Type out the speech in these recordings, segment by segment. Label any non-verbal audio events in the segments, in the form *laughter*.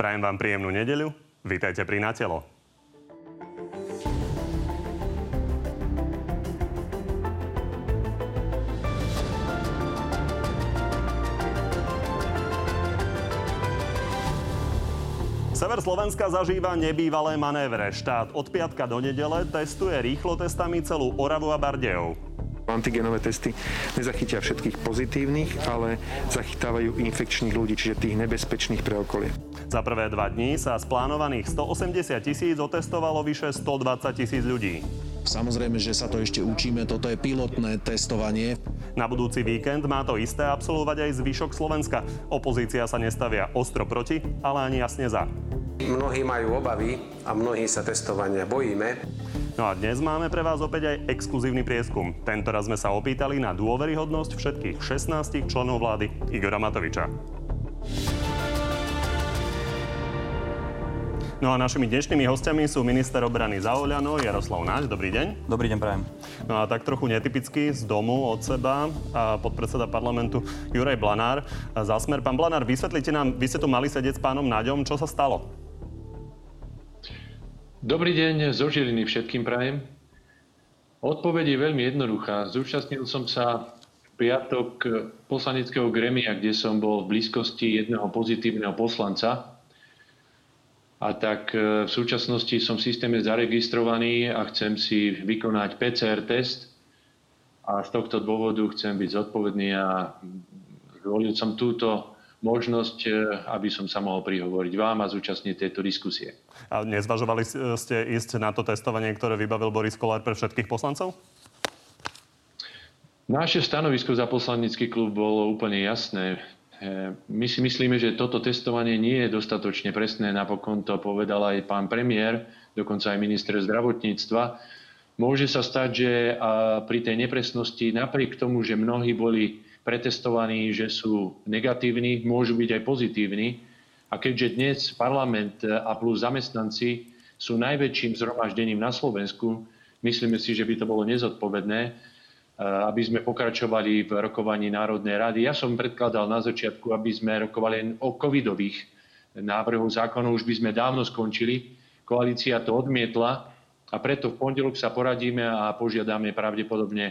Prajem vám príjemnú nedeľu. Vítajte pri Natelo. Sever Slovenska zažíva nebývalé manévre. Štát od piatka do nedele testuje rýchlo testami celú Oravu a Bardejov. Antigenové testy nezachytia všetkých pozitívnych, ale zachytávajú infekčných ľudí, čiže tých nebezpečných pre okolie. Za prvé dva dní sa z plánovaných 180 tisíc otestovalo vyše 120 tisíc ľudí. Samozrejme, že sa to ešte učíme, toto je pilotné testovanie. Na budúci víkend má to isté absolvovať aj zvyšok Slovenska. Opozícia sa nestavia ostro proti, ale ani jasne za. Mnohí majú obavy a mnohí sa testovania bojíme. No a dnes máme pre vás opäť aj exkluzívny prieskum. Tentoraz sme sa opýtali na dôveryhodnosť všetkých 16 členov vlády Igora Matoviča. No a našimi dnešnými hostiami sú minister obrany za Oľano, Jaroslav Náš. Dobrý deň. Dobrý deň, prajem. No a tak trochu netypicky z domu od seba a podpredseda parlamentu Juraj Blanár. Za smer, pán Blanár, vysvetlite nám, vy ste tu mali sedieť s pánom Naďom, čo sa stalo? Dobrý deň, zo Žiliny všetkým prajem. Odpoveď je veľmi jednoduchá. Zúčastnil som sa v piatok poslaneckého gremia, kde som bol v blízkosti jedného pozitívneho poslanca. A tak e, v súčasnosti som v systéme zaregistrovaný a chcem si vykonať PCR test. A z tohto dôvodu chcem byť zodpovedný a zvolil som túto možnosť, e, aby som sa mohol prihovoriť vám a zúčastniť tejto diskusie. A nezvažovali ste ísť na to testovanie, ktoré vybavil Boris Kolár pre všetkých poslancov? Naše stanovisko za poslanecký klub bolo úplne jasné. E, my si myslíme, že toto testovanie nie je dostatočne presné. Napokon to povedal aj pán premiér, dokonca aj minister zdravotníctva. Môže sa stať, že pri tej nepresnosti, napriek tomu, že mnohí boli pretestovaní, že sú negatívni, môžu byť aj pozitívni. A keďže dnes parlament a plus zamestnanci sú najväčším zhromaždením na Slovensku, myslíme si, že by to bolo nezodpovedné, eh, aby sme pokračovali v rokovaní Národnej rady. Ja som predkladal na začiatku, aby sme rokovali len o covidových návrhov zákonov. Už by sme dávno skončili. Koalícia to odmietla a preto v pondelok sa poradíme a požiadame pravdepodobne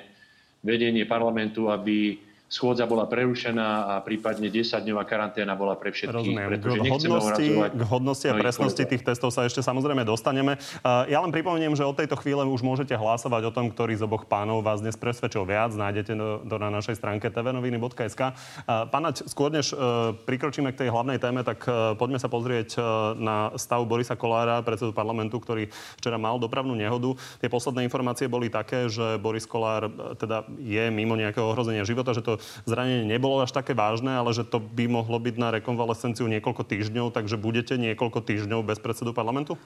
vedenie parlamentu, aby schôdza bola prerušená a prípadne 10-dňová karanténa bola pre všetkých. Rozumiem. K hodnosti, k hodnosti a presnosti tých testov sa ešte samozrejme dostaneme. Ja len pripomeniem, že od tejto chvíle už môžete hlasovať o tom, ktorý z oboch pánov vás dnes presvedčil viac. Nájdete do, do na našej stránke tvnoviny.sk. Pánať, skôr než e, prikročíme k tej hlavnej téme, tak poďme sa pozrieť na stav Borisa Kolára, predsedu parlamentu, ktorý včera mal dopravnú nehodu. Tie posledné informácie boli také, že Boris Kolár teda je mimo nejakého ohrozenia života, že to zranenie nebolo až také vážne, ale že to by mohlo byť na rekonvalescenciu niekoľko týždňov, takže budete niekoľko týždňov bez predsedu parlamentu?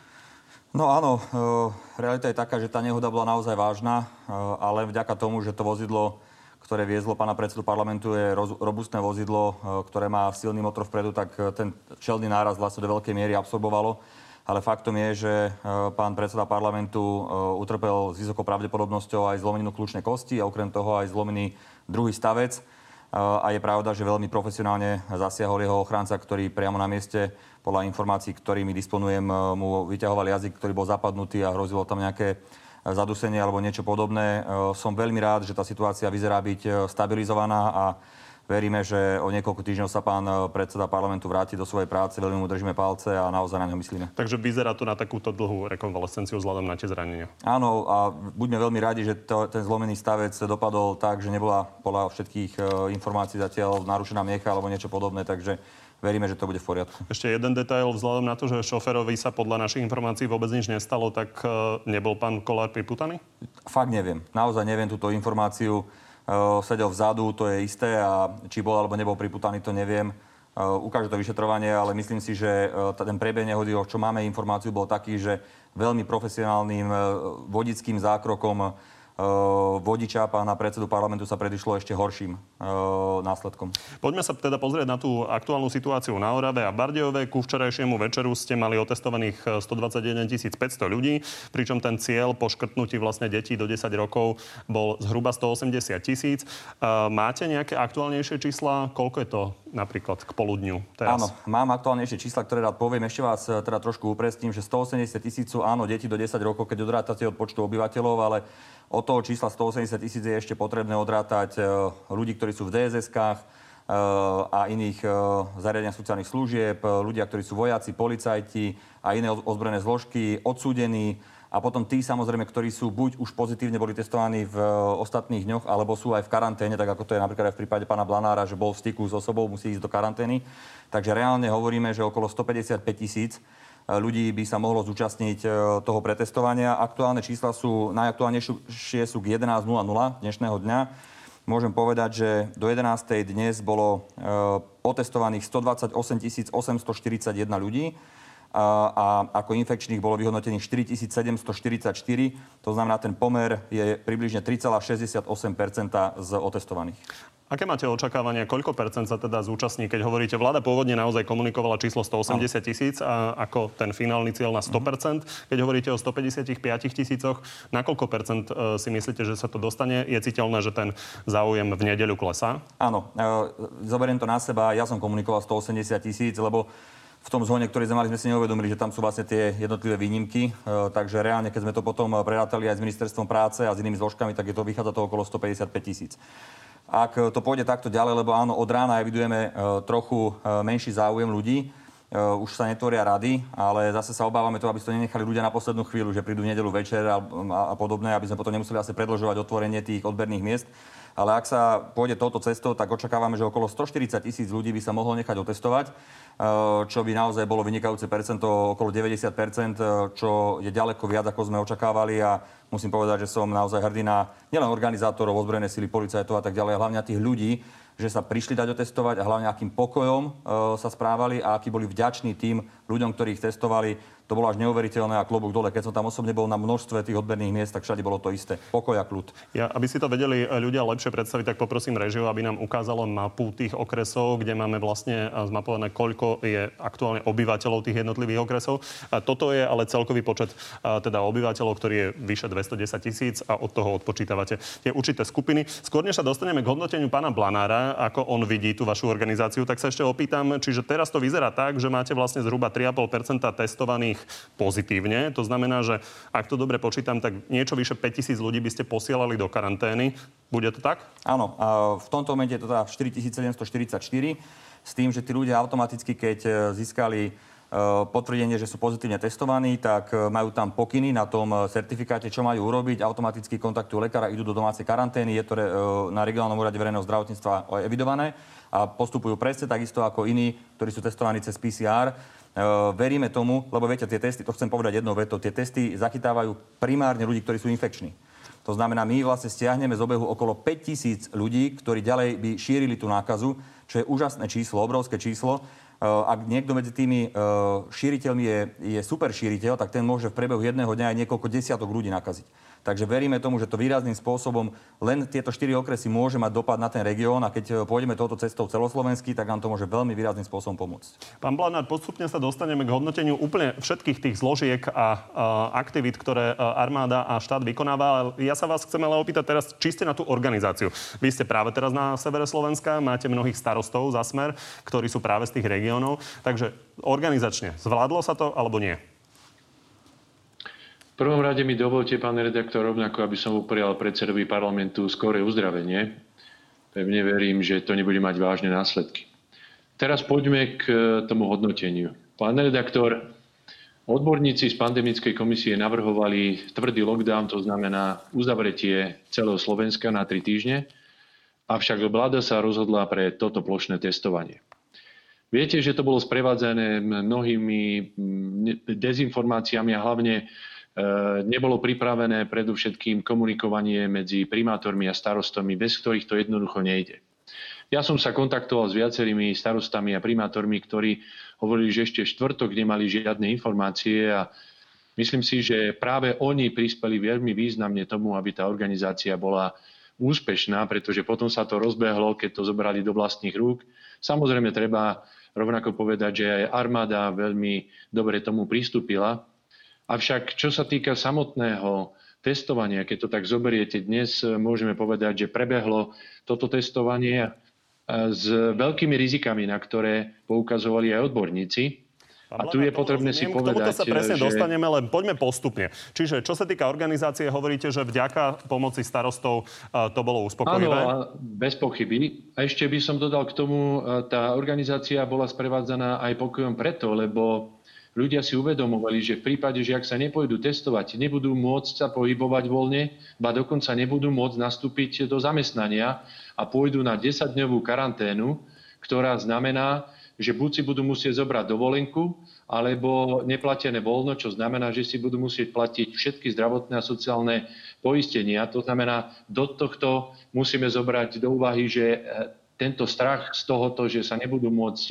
No áno, e, realita je taká, že tá nehoda bola naozaj vážna, e, ale vďaka tomu, že to vozidlo, ktoré viezlo pána predsedu parlamentu, je robustné vozidlo, e, ktoré má silný motor vpredu, tak ten čelný náraz vlastne do veľkej miery absorbovalo. Ale faktom je, že pán predseda parlamentu utrpel s vysokou pravdepodobnosťou aj zlomeninu kľúčnej kosti a okrem toho aj zlomený druhý stavec a je pravda, že veľmi profesionálne zasiahol jeho ochránca, ktorý priamo na mieste, podľa informácií, ktorými disponujem, e, mu vyťahoval jazyk, ktorý bol zapadnutý a hrozilo tam nejaké zadusenie alebo niečo podobné. Som veľmi rád, že tá situácia vyzerá byť stabilizovaná a Veríme, že o niekoľko týždňov sa pán eh, predseda parlamentu vráti do svojej práce, veľmi mu držíme palce a naozaj na ňo myslíme. Takže vyzerá to na takúto dlhú rekonvalescenciu vzhľadom na tie zranenia. Áno, a buďme veľmi radi, že to, ten zlomený stavec dopadol tak, že nebola podľa všetkých uh, informácií zatiaľ narušená miecha alebo niečo podobné, takže veríme, že to bude v poriadku. Ešte jeden detail vzhľadom na to, že šoferovi sa podľa našich informácií vôbec nič nestalo, tak uh, nebol pán Kolár priputaný? Fakt neviem. Naozaj neviem túto informáciu. Sedel vzadu, to je isté a či bol alebo nebol priputaný, to neviem. Ukáže to vyšetrovanie, ale myslím si, že ten priebeh nehody, o čo máme informáciu, bol taký, že veľmi profesionálnym vodickým zákrokom vodiča pána predsedu parlamentu sa predišlo ešte horším následkom. Poďme sa teda pozrieť na tú aktuálnu situáciu na Orave a Bardejove. Ku včerajšiemu večeru ste mali otestovaných 121 500 ľudí, pričom ten cieľ po škrtnutí vlastne detí do 10 rokov bol zhruba 180 tisíc. Máte nejaké aktuálnejšie čísla? Koľko je to napríklad k poludňu teraz? Áno, mám aktuálnejšie čísla, ktoré rád poviem. Ešte vás teda trošku upresním, že 180 tisíc sú áno deti do 10 rokov, keď odrátate od počtu obyvateľov, ale od toho čísla 180 tisíc je ešte potrebné odrátať e, ľudí, ktorí sú v DSS-kách e, a iných e, zariadeniach sociálnych služieb, ľudia, ktorí sú vojaci, policajti a iné ozbrojené zložky, odsúdení a potom tí samozrejme, ktorí sú buď už pozitívne boli testovaní v ostatných dňoch, alebo sú aj v karanténe, tak ako to je napríklad aj v prípade pána Blanára, že bol v styku s osobou, musí ísť do karantény. Takže reálne hovoríme, že okolo 155 tisíc ľudí by sa mohlo zúčastniť e, toho pretestovania. Aktuálne čísla sú, najaktuálnejšie sú k 11.00 dnešného dňa. Môžem povedať, že do 11. dnes bolo e, otestovaných 128 841 ľudí a, a ako infekčných bolo vyhodnotených 4744. To znamená, ten pomer je približne 3,68% z otestovaných. Aké máte očakávania, koľko percent sa teda zúčastní, keď hovoríte, vláda pôvodne naozaj komunikovala číslo 180 tisíc a ako ten finálny cieľ na 100%. Keď hovoríte o 155 tisícoch, na koľko percent e, si myslíte, že sa to dostane? Je citeľné, že ten záujem v nedeľu klesá? Áno, e, zoberiem to na seba. Ja som komunikoval 180 tisíc, lebo v tom zóne, ktorý sme mali, sme si neuvedomili, že tam sú vlastne tie jednotlivé výnimky. E, takže reálne, keď sme to potom prerátali aj s ministerstvom práce a s inými zložkami, tak je to vychádza to okolo 155 tisíc ak to pôjde takto ďalej, lebo áno, od rána evidujeme e, trochu e, menší záujem ľudí, už sa netvoria rady, ale zase sa obávame to, aby to nenechali ľudia na poslednú chvíľu, že prídu v nedelu večer a, a, podobné, aby sme potom nemuseli asi predlžovať otvorenie tých odberných miest. Ale ak sa pôjde touto cestou, tak očakávame, že okolo 140 tisíc ľudí by sa mohlo nechať otestovať, čo by naozaj bolo vynikajúce percento, okolo 90% čo je ďaleko viac, ako sme očakávali. A musím povedať, že som naozaj hrdý na nielen organizátorov, ozbrojené sily, policajtov a tak ďalej, hlavne tých ľudí, že sa prišli dať otestovať a hlavne akým pokojom e, sa správali a akí boli vďační tým ľuďom, ktorí ich testovali to bolo až neuveriteľné a klobúk dole. Keď som tam osobne bol na množstve tých odberných miest, tak všade bolo to isté. Pokoj a kľud. Ja, aby si to vedeli ľudia lepšie predstaviť, tak poprosím režiu, aby nám ukázalo mapu tých okresov, kde máme vlastne zmapované, koľko je aktuálne obyvateľov tých jednotlivých okresov. A toto je ale celkový počet teda obyvateľov, ktorý je vyše 210 tisíc a od toho odpočítavate tie určité skupiny. Skôr než sa dostaneme k hodnoteniu pána Blanára, ako on vidí tú vašu organizáciu, tak sa ešte opýtam, čiže teraz to vyzerá tak, že máte vlastne zhruba 3,5 testovaných pozitívne. To znamená, že ak to dobre počítam, tak niečo vyše 5000 ľudí by ste posielali do karantény. Bude to tak? Áno. v tomto momente je to teda 4744 s tým, že tí ľudia automaticky, keď e, získali e, potvrdenie, že sú pozitívne testovaní, tak e, majú tam pokyny na tom certifikáte, čo majú urobiť. Automaticky kontaktujú lekára, idú do domácej karantény. Je to na regionálnom úrade verejného zdravotníctva evidované a postupujú presne takisto ako iní, ktorí sú testovaní cez PCR. Eh, veríme tomu, lebo viete, tie testy, to chcem povedať jednou vetou, tie testy zachytávajú primárne ľudí, ktorí sú infekční. To znamená, my vlastne stiahneme z obehu okolo 5000 ľudí, ktorí ďalej by šírili tú nákazu, čo je úžasné číslo, obrovské číslo. Eh, ak niekto medzi tými eh, šíriteľmi je, je super šíriteľ, tak ten môže v priebehu jedného dňa aj niekoľko desiatok ľudí nakaziť. Takže veríme tomu, že to výrazným spôsobom len tieto štyri okresy môže mať dopad na ten región a keď e, pôjdeme touto cestou celoslovenský, tak nám to môže veľmi výrazným spôsobom pomôcť. Pán Blanár, postupne sa dostaneme k hodnoteniu úplne všetkých tých zložiek a, a aktivít, ktoré e, armáda a štát vykonáva. Ja sa vás chcem ale opýtať teraz, či ste na tú organizáciu. Vy ste práve teraz na severe Slovenska, máte mnohých starostov za smer, ktorí sú práve z tých regiónov. Takže organizačne, zvládlo sa to alebo nie? Prvom rade mi dovolte, pán redaktor, rovnako, aby som uprial predsedovi parlamentu skore uzdravenie. Pevne verím, že to nebude mať vážne následky. Teraz poďme k tomu hodnoteniu. Pán redaktor, odborníci z pandemickej komisie navrhovali tvrdý lockdown, to znamená uzavretie celého Slovenska na tri týždne, avšak vláda sa rozhodla pre toto plošné testovanie. Viete, že to bolo sprevádzané mnohými dezinformáciami a hlavne nebolo pripravené predovšetkým komunikovanie medzi primátormi a starostami, bez ktorých to jednoducho nejde. Ja som sa kontaktoval s viacerými starostami a primátormi, ktorí hovorili, že ešte štvrtok nemali žiadne informácie a Myslím si, že práve oni prispeli veľmi významne tomu, aby tá organizácia bola úspešná, pretože potom sa to rozbehlo, keď to zobrali do vlastných rúk. Samozrejme, treba rovnako povedať, že aj armáda veľmi dobre tomu pristúpila. Avšak čo sa týka samotného testovania, keď to tak zoberiete dnes, môžeme povedať, že prebehlo toto testovanie s veľkými rizikami, na ktoré poukazovali aj odborníci. A tu je potrebné si povedať, K tomuto sa presne že... dostaneme, len poďme postupne. Čiže čo sa týka organizácie, hovoríte, že vďaka pomoci starostov to bolo uspokojivé? Áno, bez pochyby. A ešte by som dodal k tomu, tá organizácia bola sprevádzaná aj pokojom preto, lebo ľudia si uvedomovali, že v prípade, že ak sa nepôjdu testovať, nebudú môcť sa pohybovať voľne, ba dokonca nebudú môcť nastúpiť do zamestnania a pôjdu na 10-dňovú karanténu, ktorá znamená, že buď si budú musieť zobrať dovolenku, alebo neplatené voľno, čo znamená, že si budú musieť platiť všetky zdravotné a sociálne poistenia. To znamená, do tohto musíme zobrať do úvahy, že eh, tento strach z tohoto, že sa nebudú môcť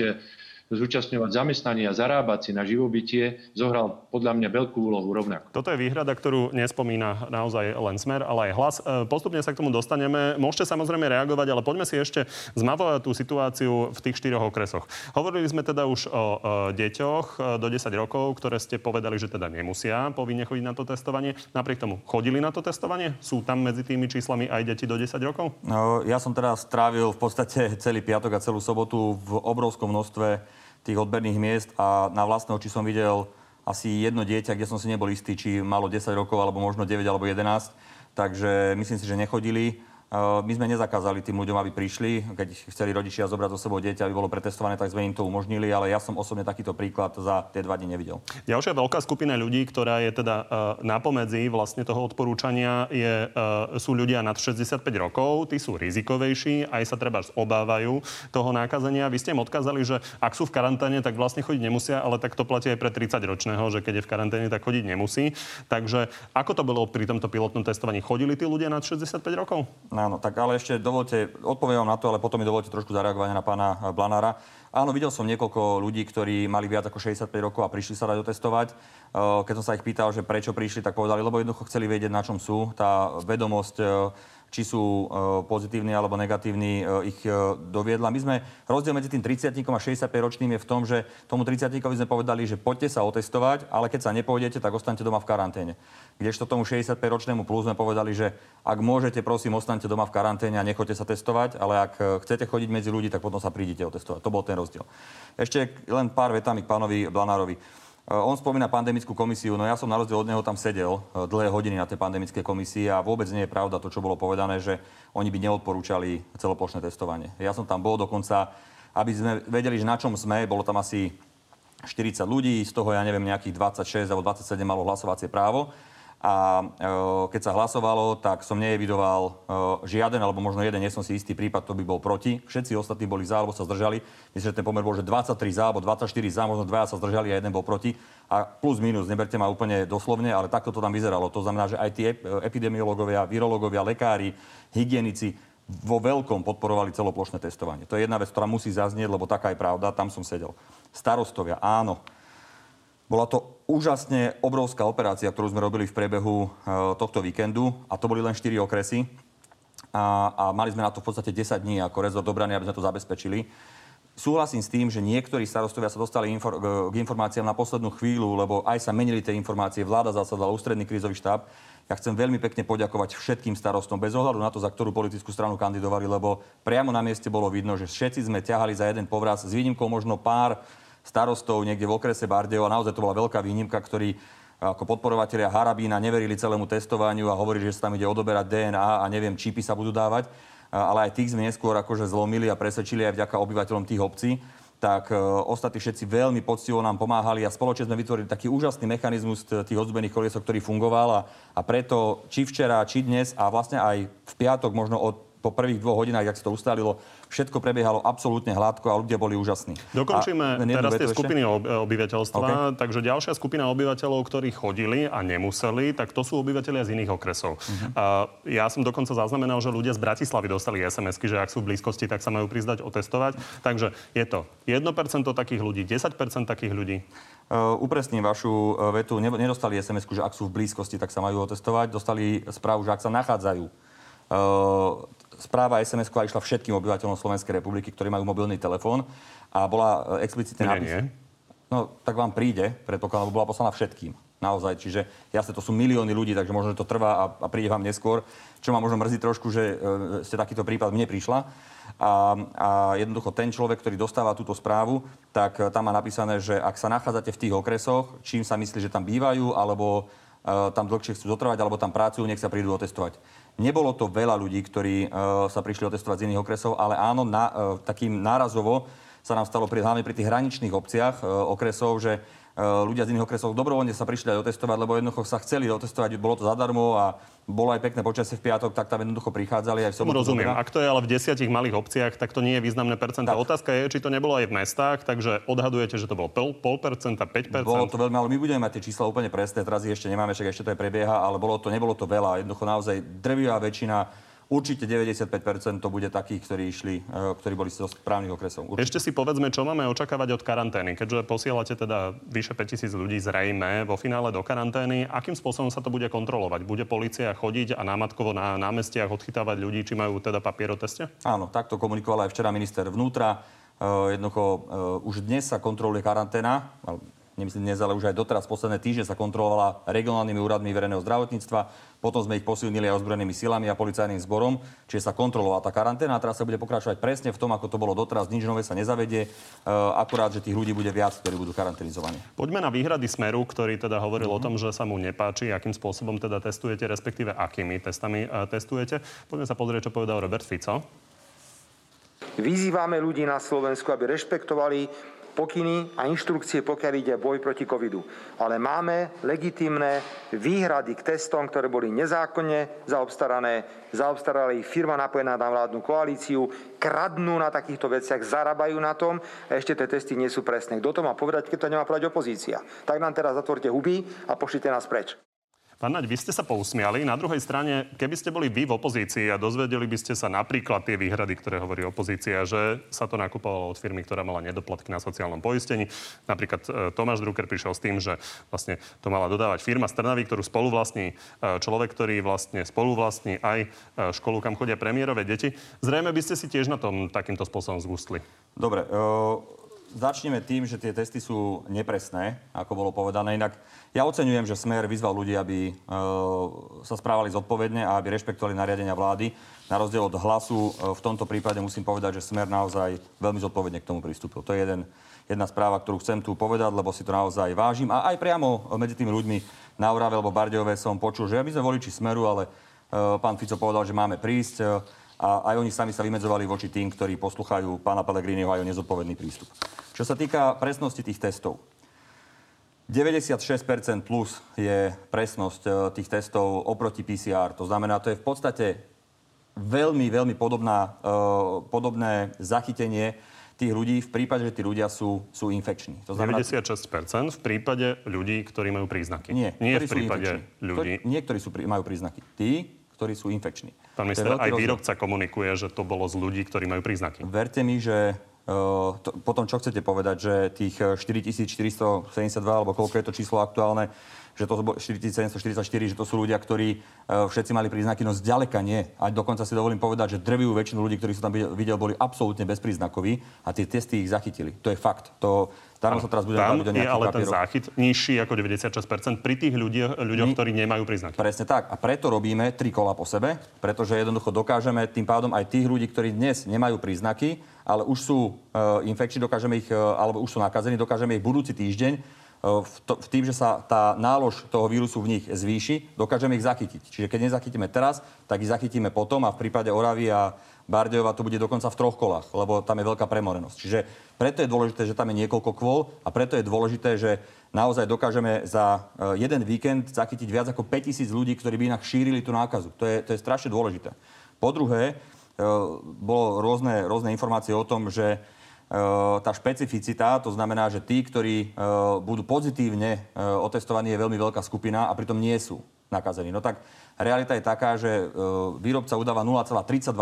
zúčastňovať zamestnania, zarábať si na živobytie, zohral podľa mňa veľkú úlohu rovnako. Toto je výhrada, ktorú nespomína naozaj len smer, ale aj hlas. E, postupne sa k tomu dostaneme. Môžete samozrejme reagovať, ale poďme si ešte zmavovať tú situáciu v tých štyroch okresoch. Hovorili sme teda už o deťoch e, do 10 rokov, ktoré ste povedali, že teda nemusia povinne chodiť na to testovanie. Napriek tomu chodili na to testovanie? Sú tam medzi tými číslami aj deti do 10 rokov? No, ja som teda strávil v podstate celý piatok a celú sobotu v obrovskom množstve tých odberných miest a na vlastné oči som videl asi jedno dieťa, kde som si nebol istý, či malo 10 rokov, alebo možno 9 alebo 11. Takže myslím si, že nechodili. Eh, my sme nezakázali tým ľuďom, aby prišli, keď chceli rodičia zobrať zo sebou dieťa, aby bolo pretestované, tak sme im to umožnili, ale ja som osobne takýto príklad za tie dva dni nevidel. Ďalšia veľká skupina ľudí, ktorá je teda uh, napomedzi vlastne toho odporúčania, je, uh, sú ľudia nad 65 rokov, tí sú rizikovejší, aj sa treba obávajú toho nákazenia. Vy ste im odkázali, že ak sú v karanténe, tak vlastne chodiť nemusia, ale tak to platí aj pre 30-ročného, že keď je v karanténe, tak chodiť nemusí. Takže ako to bolo pri tomto pilotnom testovaní? Chodili tí ľudia nad 65 rokov? No, Áno, tak ale ešte dovolte, odpoviem vám na to, ale potom mi dovolte trošku zareagovať na pána Blanára. Áno, videl som niekoľko ľudí, ktorí mali viac ako 65 rokov a prišli sa dať otestovať. Keď som sa ich pýtal, že prečo prišli, tak povedali, lebo jednoducho chceli vedieť, na čom sú. Tá vedomosť či sú e, pozitívni alebo negatívni, e, ich e, doviedla. My sme, rozdiel medzi tým 30 a 65 ročným je v tom, že tomu 30 sme povedali, že poďte sa otestovať, ale keď sa nepôjdete, tak ostaňte doma v karanténe. Kdežto tomu 65 ročnému plus sme povedali, že ak môžete, prosím, ostaňte doma v karanténe a nechoďte sa testovať, ale ak chcete chodiť medzi ľudí, tak potom sa prídite otestovať. To bol ten rozdiel. Ešte len pár vetami k pánovi Blanárovi. Eh, on spomína pandemickú komisiu, no ja som na rozdiel od neho tam sedel eh, dlhé hodiny na tej pandemickej komisii a vôbec nie je pravda to, čo bolo povedané, že oni by neodporúčali celoplošné testovanie. Ja som tam bol dokonca, aby sme vedeli, že na čom sme, bolo tam asi 40 ľudí, z toho ja neviem nejakých 26 alebo 27 malo hlasovacie právo a e, keď sa hlasovalo, tak som neevidoval e, žiaden, alebo možno jeden, nie som si istý prípad, to by bol proti. Všetci ostatní boli za, alebo sa zdržali. Myslím, že ten pomer bol, že 23 za, alebo 24 za, možno dvaja sa zdržali a jeden bol proti. A plus minus, neberte ma úplne doslovne, ale takto to tam vyzeralo. To znamená, že aj tie epidemiológovia, virológovia, lekári, hygienici vo veľkom podporovali celoplošné testovanie. To je jedna vec, ktorá musí zaznieť, lebo taká je pravda, tam som sedel. Starostovia, áno, bola to úžasne obrovská operácia, ktorú sme robili v priebehu e, tohto víkendu a to boli len 4 okresy. A, a mali sme na to v podstate 10 dní ako rezort obrany, aby sme to zabezpečili. Súhlasím s tým, že niektorí starostovia sa dostali infor- k informáciám na poslednú chvíľu, lebo aj sa menili tie informácie, vláda zasadala, ústredný krízový štáb. Ja chcem veľmi pekne poďakovať všetkým starostom, bez ohľadu na to, za ktorú politickú stranu kandidovali, lebo priamo na mieste bolo vidno, že všetci sme ťahali za jeden povraz, s výnimkou možno pár starostov niekde v okrese Bardejov a naozaj to bola veľká výnimka, ktorí ako podporovatelia Harabína neverili celému testovaniu a hovorili, že sa tam ide odoberať DNA a neviem, čípy sa budú dávať. Ale aj tých sme neskôr akože zlomili a presvedčili aj vďaka obyvateľom tých obcí tak e, ostatní všetci veľmi poctivo nám pomáhali a spoločne sme vytvorili taký úžasný mechanizmus tých odzbených koliesok, ktorý fungoval a, a preto či včera, či dnes a vlastne aj v piatok možno od po prvých dvoch hodinách, ak sa to ustalilo, všetko prebiehalo absolútne hladko a ľudia boli úžasní. Dokončíme teraz tie skupiny obyvateľstva. Okay. Takže ďalšia skupina obyvateľov, ktorí chodili a nemuseli, tak to sú obyvateľia z iných okresov. Uh-huh. A ja som dokonca zaznamenal, že ľudia z Bratislavy dostali SMS-ky, že ak sú v blízkosti, tak sa majú prizdať otestovať. Takže je to 1% takých ľudí, 10% takých ľudí. upresním vašu vetu. Nedostali sms že ak sú v blízkosti, tak sa majú otestovať. Dostali správu, že ak sa nachádzajú. Správa sms išla všetkým obyvateľom Slovenskej republiky, ktorí majú mobilný telefón a bola explicitne napísaná. No, tak vám príde, predpokladám, bola poslaná všetkým. Naozaj, čiže jasne, to sú milióny ľudí, takže možno, to trvá a, a príde vám neskôr. Čo ma možno mrzí trošku, že e, ste takýto prípad mne prišla. A, a jednoducho ten človek, ktorý dostáva túto správu, tak e, tam má napísané, že ak sa nachádzate v tých okresoch, čím sa myslí, že tam bývajú, alebo e, tam dlhšie chcú zotrvať, alebo tam pracujú, nech sa prídu otestovať. Nebolo to veľa ľudí, ktorí e, sa prišli otestovať z iných okresov, ale áno, na, e, takým nárazovo sa nám stalo pri, hlavne pri tých hraničných obciach e, okresov, že ľudia z iných okresov dobrovoľne sa prišli aj otestovať, lebo jednoducho sa chceli otestovať, bolo to zadarmo a bolo aj pekné počasie v piatok, tak tam jednoducho prichádzali aj v sobotu. Rozumiem. Ak to je ale v desiatich malých obciach, tak to nie je významné percento. Otázka je, či to nebolo aj v mestách, takže odhadujete, že to bolo pol, pol percenta, 5% Bolo to veľmi, ale my budeme mať tie čísla úplne presné, teraz ich ešte nemáme, však ešte to aj prebieha, ale bolo to, nebolo to veľa. Jednoducho naozaj drvivá väčšina Určite 95% to bude takých, ktorí išli, e, ktorí boli zo správnych okresov. Určite. Ešte si povedzme, čo máme očakávať od karantény. Keďže posielate teda vyše 5000 ľudí zrejme vo finále do karantény, akým spôsobom sa to bude kontrolovať? Bude policia chodiť a námatkovo na námestiach odchytávať ľudí, či majú teda papieroteste? Áno, takto komunikoval aj včera minister vnútra. Uh, jednoducho, uh, už dnes sa kontroluje karanténa, nemyslím dnes, ale už aj doteraz posledné týždne sa kontrolovala regionálnymi úradmi verejného zdravotníctva. Potom sme ich posilnili aj ozbrojenými silami a policajným zborom, čiže sa kontrolovala tá karanténa a teraz sa bude pokračovať presne v tom, ako to bolo doteraz. Nič nové sa nezavedie, uh, akurát, že tých ľudí bude viac, ktorí budú karanténizovaní. Poďme na výhrady Smeru, ktorý teda hovoril mm-hmm. o tom, že sa mu nepáči, akým spôsobom teda testujete, respektíve akými testami uh, testujete. Poďme sa pozrieť, čo povedal Robert Fico. Vyzývame ľudí na Slovensku, aby rešpektovali pokyny a inštrukcie, pokiaľ ide boj proti covidu. Ale máme legitimné výhrady k testom, ktoré boli nezákonne zaobstarané. Zaobstarala ich firma napojená na vládnu koalíciu, kradnú na takýchto veciach, zarábajú na tom a ešte tie testy nie sú presné. Kto to má povedať, keď to nemá povedať opozícia? Tak nám teraz zatvorte huby a pošlite nás preč. Pán Naď, vy ste sa pousmiali. Na druhej strane, keby ste boli vy v opozícii a dozvedeli by ste sa napríklad tie výhrady, ktoré hovorí opozícia, že sa to nakupovalo od firmy, ktorá mala nedoplatky na sociálnom poistení. Napríklad e, Tomáš Drucker prišiel s tým, že vlastne to mala dodávať firma Strnavy, ktorú spoluvlastní e, človek, ktorý vlastne spoluvlastní aj e, školu, kam chodia premiérové deti. Zrejme by ste si tiež na tom takýmto spôsobom zgustli. Dobre, Začneme tým, že tie testy sú nepresné, ako bolo povedané. Inak ja oceňujem, že Smer vyzval ľudí, aby e, sa správali zodpovedne a aby rešpektovali nariadenia vlády. Na rozdiel od hlasu, e, v tomto prípade musím povedať, že Smer naozaj veľmi zodpovedne k tomu pristúpil. To je jeden, jedna správa, ktorú chcem tu povedať, lebo si to naozaj vážim. A aj priamo medzi tými ľuďmi na Orave alebo Bardejove som počul, že my sme voliči Smeru, ale e, pán Fico povedal, že máme prísť. E, a aj oni sami sa vymedzovali voči tým, ktorí posluchajú pána Pellegriniho aj o nezodpovedný prístup. Čo sa týka presnosti tých testov. 96% plus je presnosť e, tých testov oproti PCR. To znamená, to je v podstate veľmi, veľmi podobná, uh, podobné zachytenie tých ľudí v prípade, že tí ľudia sú, sú infekční. To znamená, 96% v prípade ľudí, ktorí majú príznaky. Nie, Nie v prípade ľudí. niektorí sú, majú príznaky. Tí, ktorí sú infekční. Pán minister, aj výrobca komunikuje, že to bolo z ľudí, ktorí majú príznaky. Verte mi, že Uh, to, potom čo chcete povedať, že tých 4472 alebo koľko je to číslo aktuálne, že to 4744, že to sú ľudia, ktorí uh, všetci mali príznaky, no zďaleka nie. A dokonca si dovolím povedať, že drvivú väčšinu ľudí, ktorí som tam videl, boli absolútne bezpríznakoví a tie testy ich zachytili. To je fakt. To, tam sa teraz budeme tam je ale papierov. ten záchyt nižší ako 96% pri tých ľuďoch, ľuďoch My, ktorí nemajú príznaky. Presne tak. A preto robíme tri kola po sebe, pretože jednoducho dokážeme tým pádom aj tých ľudí, ktorí dnes nemajú príznaky, ale už sú uh, infekční, dokážeme ich, uh, alebo už sú nakazení, dokážeme ich budúci týždeň v, to, v tým, že sa tá nálož toho vírusu v nich zvýši, dokážeme ich zachytiť. Čiže keď nezachytíme teraz, tak ich zachytíme potom a v prípade Oravy a Bardejova to bude dokonca v troch kolách, lebo tam je veľká premorenosť. Čiže preto je dôležité, že tam je niekoľko kvôl a preto je dôležité, že naozaj dokážeme za e, jeden víkend zachytiť viac ako 5000 ľudí, ktorí by inak šírili tú nákazu. To je, to je strašne dôležité. Po druhé, e, bolo rôzne, rôzne informácie o tom, že tá špecificita, to znamená, že tí, ktorí budú pozitívne otestovaní, je veľmi veľká skupina a pritom nie sú nakazení. No tak realita je taká, že výrobca udáva 0,32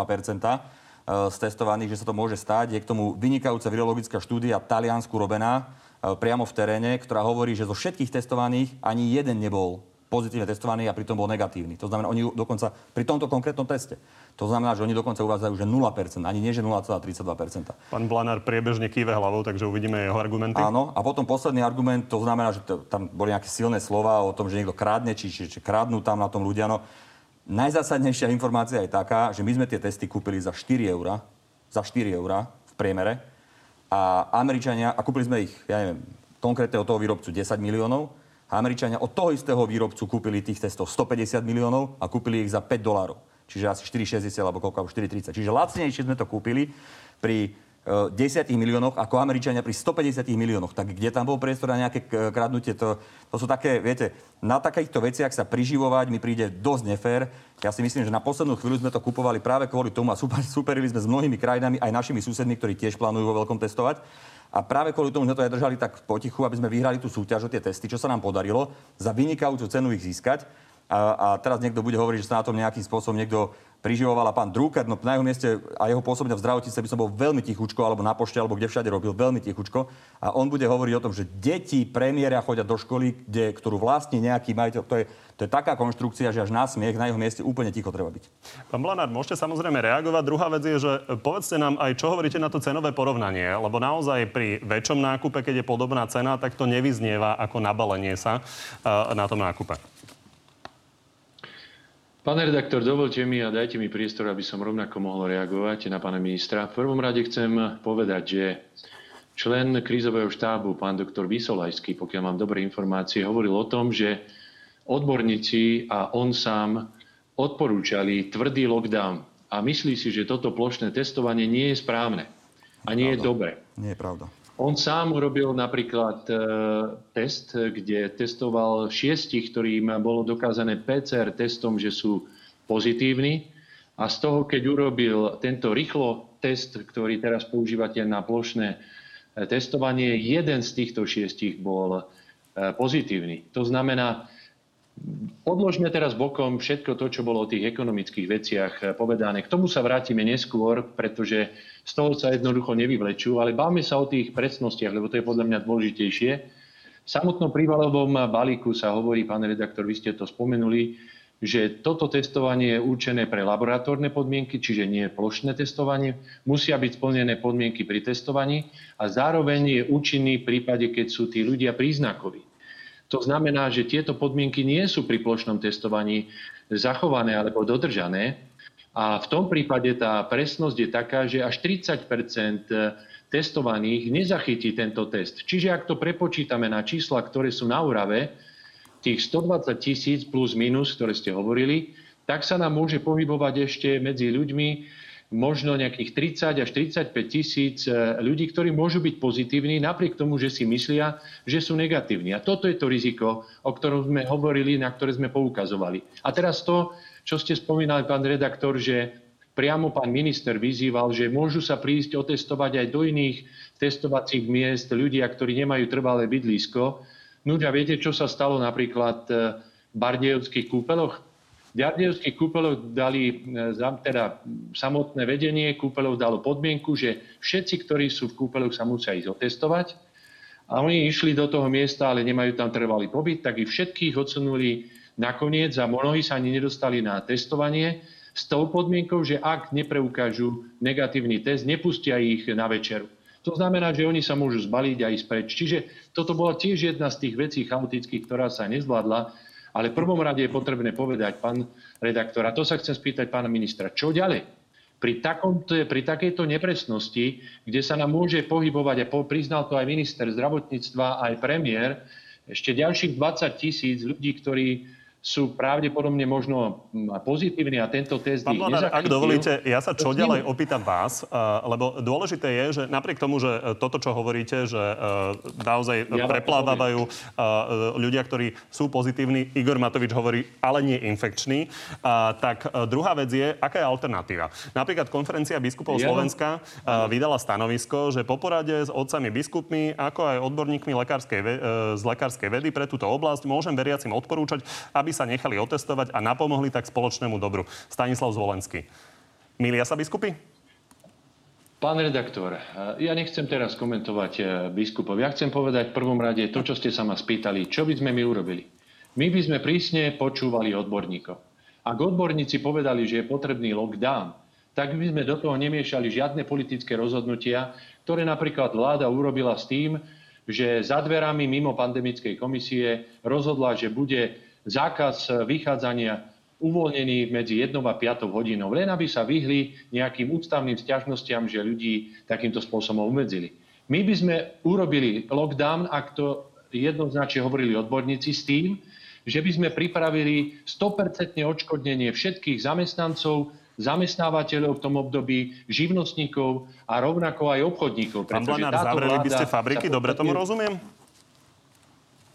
z testovaných, že sa to môže stať. Je k tomu vynikajúca virologická štúdia Taliansku robená, priamo v teréne, ktorá hovorí, že zo všetkých testovaných ani jeden nebol pozitívne testovaný a pritom bol negatívny. To znamená, oni dokonca pri tomto konkrétnom teste, to znamená, že oni dokonca uvádzajú, že 0%, ani nie, že 0,32%. Pán Blanár priebežne kýve hlavou, takže uvidíme jeho argumenty. Áno, a potom posledný argument, to znamená, že to, tam boli nejaké silné slova o tom, že niekto krádne, či, či, či krádnu tam na tom ľudia. No, najzásadnejšia informácia je taká, že my sme tie testy kúpili za 4 eurá, za 4 eurá v priemere a Američania, a kúpili sme ich, ja neviem, konkrétne od toho výrobcu 10 miliónov, a Američania od toho istého výrobcu kúpili tých testov 150 miliónov a kúpili ich za 5 dolárov. Čiže asi 4,60 alebo koľko, 4,30. Čiže lacnejšie sme to kúpili pri 10 e, miliónoch ako Američania pri 150 miliónoch. Tak kde tam bol priestor na nejaké kradnutie? To, to sú také, viete, na takýchto veciach sa priživovať mi príde dosť nefér. Ja si myslím, že na poslednú chvíľu sme to kupovali práve kvôli tomu a super, superili sme s mnohými krajinami, aj našimi susedmi, ktorí tiež plánujú vo veľkom testovať. A práve kvôli tomu sme to aj držali tak potichu, aby sme vyhrali tú súťaž o tie testy, čo sa nám podarilo, za vynikajúcu cenu ich získať. A, a teraz niekto bude hovoriť, že sa na tom nejakým spôsobom niekto priživovala pán Drucker, no na jeho mieste a jeho pôsobenia v zdravotníctve by som bol veľmi tichučko, alebo na pošte, alebo kde všade robil, veľmi tichučko. A on bude hovoriť o tom, že deti premiéria chodia do školy, kde, ktorú vlastní nejaký majiteľ. To je, to je taká konštrukcia, že až na smiech na jeho mieste úplne ticho treba byť. Pán Blanár, môžete samozrejme reagovať. Druhá vec je, že povedzte nám aj, čo hovoríte na to cenové porovnanie, lebo naozaj pri väčšom nákupe, keď je podobná cena, tak to nevyznieva ako nabalenie sa eh, na tom nákupe. Pán redaktor, dovolte mi a dajte mi priestor, aby som rovnako mohol reagovať na pána ministra. V prvom rade chcem povedať, že člen krízového štábu, pán doktor Vysolajský, pokiaľ mám dobré informácie, hovoril o tom, že odborníci a on sám odporúčali tvrdý lockdown a myslí si, že toto plošné testovanie nie je správne a nie je dobré. Nie je pravda. On sám urobil napríklad e, test, kde testoval šiestich, ktorým bolo dokázané PCR testom, že sú pozitívni. A z toho, keď urobil tento rýchlo test, ktorý teraz používate na plošné e, testovanie, jeden z týchto šiestich bol e, pozitívny. To znamená, Odložme teraz bokom všetko to, čo bolo o tých ekonomických veciach povedané. K tomu sa vrátime neskôr, pretože z toho sa jednoducho nevyvlečú, ale báme sa o tých presnostiach, lebo to je podľa mňa dôležitejšie. V samotnom prívalovom balíku sa hovorí, pán redaktor, vy ste to spomenuli, že toto testovanie je určené pre laboratórne podmienky, čiže nie plošné testovanie. Musia byť splnené podmienky pri testovaní a zároveň je účinný v prípade, keď sú tí ľudia príznakoví. To znamená, že tieto podmienky nie sú pri plošnom testovaní zachované alebo dodržané. A v tom prípade tá presnosť je taká, že až 30% testovaných nezachytí tento test. Čiže ak to prepočítame na čísla, ktoré sú na úrave, tých 120 tisíc plus minus, ktoré ste hovorili, tak sa nám môže pohybovať ešte medzi ľuďmi možno nejakých 30 až 35 tisíc e, ľudí, ktorí môžu byť pozitívni napriek tomu, že si myslia, že sú negatívni. A toto je to riziko, o ktorom sme hovorili, na ktoré sme poukazovali. A teraz to, čo ste spomínali, pán redaktor, že priamo pán minister vyzýval, že môžu sa prísť otestovať aj do iných testovacích miest ľudia, ktorí nemajú trvalé bydlisko. No a viete, čo sa stalo napríklad v Bardejovských kúpeloch? Ďardejovských kúpeľov dali, e, teda samotné vedenie kúpeľov dalo podmienku, že všetci, ktorí sú v kúpeľoch, sa musia ísť otestovať. A oni išli do toho miesta, ale nemajú tam trvalý pobyt, tak ich všetkých odsunuli nakoniec a mnohí sa ani nedostali na testovanie s tou podmienkou, že ak nepreukážu negatívny test, nepustia ich na večeru. To znamená, že oni sa môžu zbaliť a ísť preč. Čiže toto bola tiež jedna z tých vecí chaotických, ktorá sa nezvládla ale v prvom rade je potrebné povedať, pán redaktor, a to sa chcem spýtať pána ministra, čo ďalej? Pri, takomto, pri takejto nepresnosti, kde sa nám môže pohybovať, a priznal to aj minister zdravotníctva, aj premiér, ešte ďalších 20 tisíc ľudí, ktorí sú pravdepodobne možno pozitívni a tento test Pán ich Mladár, ak dovolíte, ja sa čo ďalej opýtam vás, lebo dôležité je, že napriek tomu, že e, toto, čo hovoríte, že e, naozaj ja preplávajú ľudia, ktorí sú pozitívni, Igor Matovič hovorí, ale nie infekční, tak druhá vec je, aká je alternatíva. Napríklad konferencia biskupov ja. Slovenska vydala stanovisko, že po porade s otcami biskupmi, ako aj odborníkmi lekárskej, z lekárskej vedy pre túto oblasť môžem veriacim odporúčať, aby aby sa nechali otestovať a napomohli tak spoločnému dobru. Stanislav Zvolenský. Milia sa biskupy? Pán redaktor, ja nechcem teraz komentovať eh, biskupov. Ja chcem povedať v prvom rade to, čo ste sa ma spýtali. Čo by sme my urobili? My by sme prísne počúvali odborníkov. Ak odborníci povedali, že je potrebný lockdown, tak by sme do toho nemiešali žiadne politické rozhodnutia, ktoré napríklad vláda urobila s tým, že za dverami mimo pandemickej komisie rozhodla, že bude zákaz vychádzania uvoľnený medzi 1 a 5 hodinou, len aby sa vyhli nejakým ústavným stiažnostiam, že ľudí takýmto spôsobom obmedzili. My by sme urobili lockdown, ak to jednoznačne hovorili odborníci, s tým, že by sme pripravili 100% odškodnenie všetkých zamestnancov, zamestnávateľov v tom období, živnostníkov a rovnako aj obchodníkov. Pán Blanár, zavreli by ste fabriky, dobre tomu rozumiem?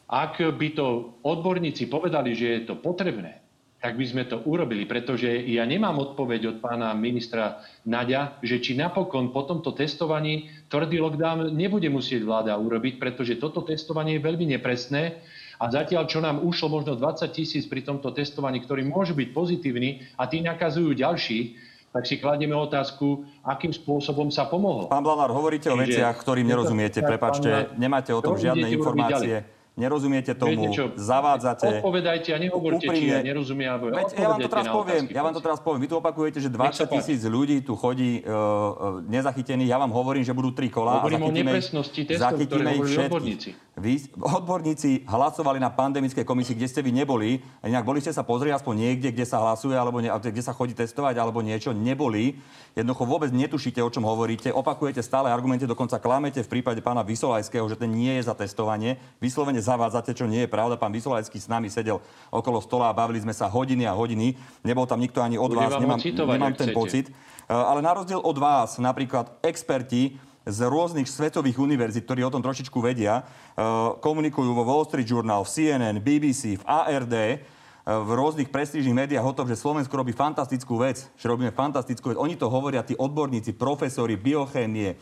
Ak by to odborníci povedali, že je to potrebné, tak by sme to urobili, pretože ja nemám odpoveď od pána ministra Naďa, že či napokon po tomto testovaní tvrdý lockdown nebude musieť vláda urobiť, pretože toto testovanie je veľmi nepresné a zatiaľ, čo nám ušlo možno 20 tisíc pri tomto testovaní, ktorí môžu byť pozitívni a tí nakazujú ďalších, tak si kladieme otázku, akým spôsobom sa pomohlo. Pán Blanár, hovoríte o veciach, ktorým nerozumiete. Prepačte, nemáte o tom žiadne informácie nerozumiete tomu, Viete čo, zavádzate. Odpovedajte a nehovorte, úprimne, či ja nerozumiem. Veď ja vám to teraz poviem, ja vám to teraz poviem. Vy tu opakujete, že 20 tisíc ľudí tu chodí uh, nezachytených. Ja vám hovorím, že budú tri kola Hovorím a zachytíme, o nepresnosti testov, zachytíme ich odborníci. Vy, odborníci hlasovali na pandemickej komisii, kde ste vy neboli. Inak boli ste sa pozrieť aspoň niekde, kde sa hlasuje, alebo ne, kde sa chodí testovať, alebo niečo. Neboli. Jednoducho vôbec netušíte, o čom hovoríte. Opakujete stále argumenty, dokonca klamete v prípade pána Vysolajského, že ten nie je za testovanie. Vyslovene zavádzate, čo nie je pravda. Pán Vysolajský s nami sedel okolo stola a bavili sme sa hodiny a hodiny. Nebol tam nikto ani od Budem vás, nemám, citovať, nemám ten chcete. pocit. Eh, ale na rozdiel od vás, napríklad experti z rôznych svetových univerzít, ktorí o tom trošičku vedia, eh, komunikujú vo Wall Street Journal, v CNN, BBC, v ARD, eh, v rôznych prestížnych médiách o tom, že Slovensko robí fantastickú vec, že robíme fantastickú vec. Oni to hovoria, tí odborníci, profesori biochémie,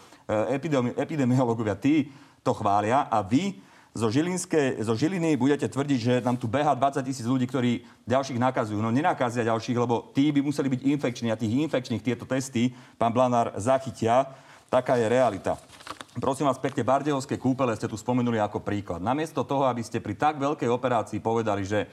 epidemi- epidemiológovia, tí to chvália a vy zo, Žilinské, zo Žiliny budete tvrdiť, že nám tu beha 20 tisíc ľudí, ktorí ďalších nakazujú. No nenakazia ďalších, lebo tí by museli byť infekční a tých infekčných tieto testy pán Blanár zachytia. Taká je realita. Prosím vás pekne, Bardejovské kúpele ste tu spomenuli ako príklad. Namiesto toho, aby ste pri tak veľkej operácii povedali, že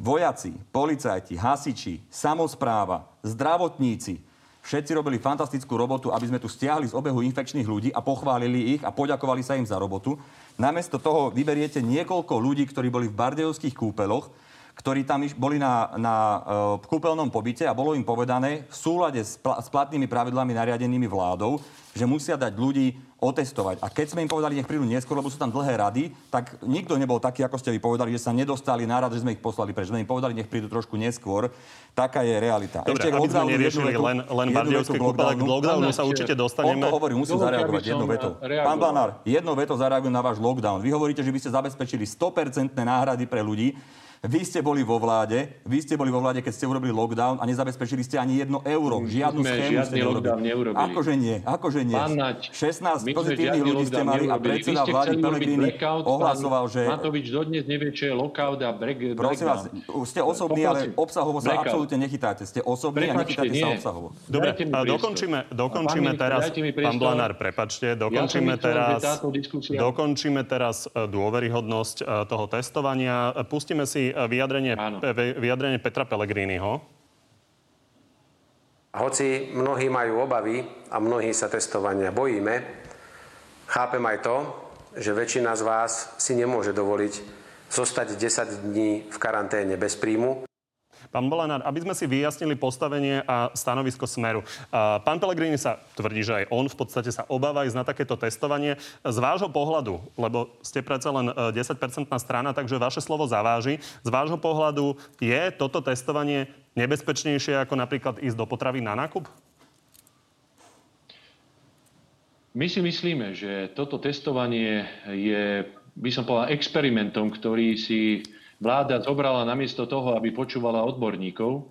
vojaci, policajti, hasiči, samozpráva, zdravotníci, Všetci robili fantastickú robotu, aby sme tu stiahli z obehu infekčných ľudí a pochválili ich a poďakovali sa im za robotu. Namiesto toho vyberiete niekoľko ľudí, ktorí boli v bardejovských kúpeloch, ktorí tam boli na, na uh, kúpeľnom pobyte a bolo im povedané v súlade s, pl- s platnými pravidlami nariadenými vládou, že musia dať ľudí otestovať. A keď sme im povedali, nech prídu neskôr, lebo sú tam dlhé rady, tak nikto nebol taký, ako ste vy povedali, že sa nedostali na rad, že sme ich poslali preč. Sme im povedali, nech prídu trošku neskôr. Taká je realita. Dobre, Ešte aby sme neriešili vetu, len, len Bardiovské kúpele, k lockdownu sa určite dostaneme. On to hovorí, musím zareagovať jednou vetou. Pán Blanár, jednou vetou zareagujem na váš lockdown. Vy hovoríte, že by ste zabezpečili 100% náhrady pre ľudí. Vy ste boli vo vláde, vy ste boli vo vláde, keď ste urobili lockdown a nezabezpečili ste ani jedno euro. Žiadnu sme schému ste lockdown neurobili. Akože nie, akože nie. Pán Naď, 16 pozitívnych ľudí ste mali a predseda vlády Pelegrini ohlasoval, že... Matovič dodnes nevie, čo je lockout a break, Prosím vás, ste osobní, ale obsahovo sa absolútne nechytáte. Ste osobní a nechytáte sa obsahovo. Dobre, dokončíme, dokončíme teraz, pán Blanár, prepačte, dokončíme teraz, dokončíme teraz e, dôveryhodnosť e, toho testovania. Pustíme si vyjadrenie, vyjadrenie Petra Pellegriniho. Hoci mnohí majú obavy a mnohí sa testovania bojíme, chápem aj to, že väčšina z vás si nemôže dovoliť zostať 10 dní v karanténe bez príjmu. Pán Bolanár, aby sme si vyjasnili postavenie a stanovisko Smeru. Pán Pellegrini sa tvrdí, že aj on v podstate sa obáva ísť na takéto testovanie. Z vášho pohľadu, lebo ste predsa len 10-percentná e, strana, takže vaše slovo zaváži. Z vášho pohľadu je toto testovanie nebezpečnejšie ako napríklad ísť do potravy na nákup? My si myslíme, že toto testovanie je, by som povedal, experimentom, ktorý si vláda zobrala namiesto toho, aby počúvala odborníkov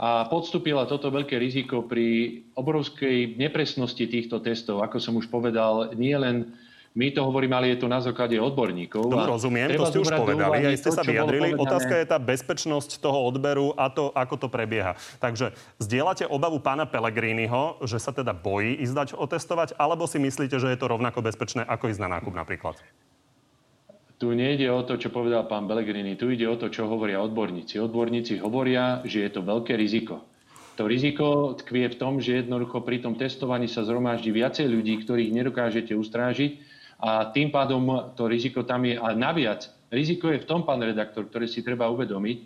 a podstúpila toto veľké riziko pri obrovskej nepresnosti týchto testov. Ako som už povedal, nie len My to hovoríme, ale je to na základe odborníkov. No, rozumiem, to ste už povedali, aj ste sa vyjadrili. Otázka je tá bezpečnosť toho odberu a to, ako to prebieha. Takže zdieľate obavu pána Pelegriniho, že sa teda bojí ísť dať otestovať, alebo si myslíte, že je to rovnako bezpečné, ako ísť na nákup napríklad? Tu nejde o to, čo povedal pán Pellegrini, tu ide o to, čo hovoria odborníci. Odborníci hovoria, že je to veľké riziko. To riziko tkvie v tom, že jednoducho pri tom testovaní sa zhromaždí viacej ľudí, ktorých nedokážete ustrážiť a tým pádom to riziko tam je. A naviac, riziko je v tom, pán redaktor, ktoré si treba uvedomiť,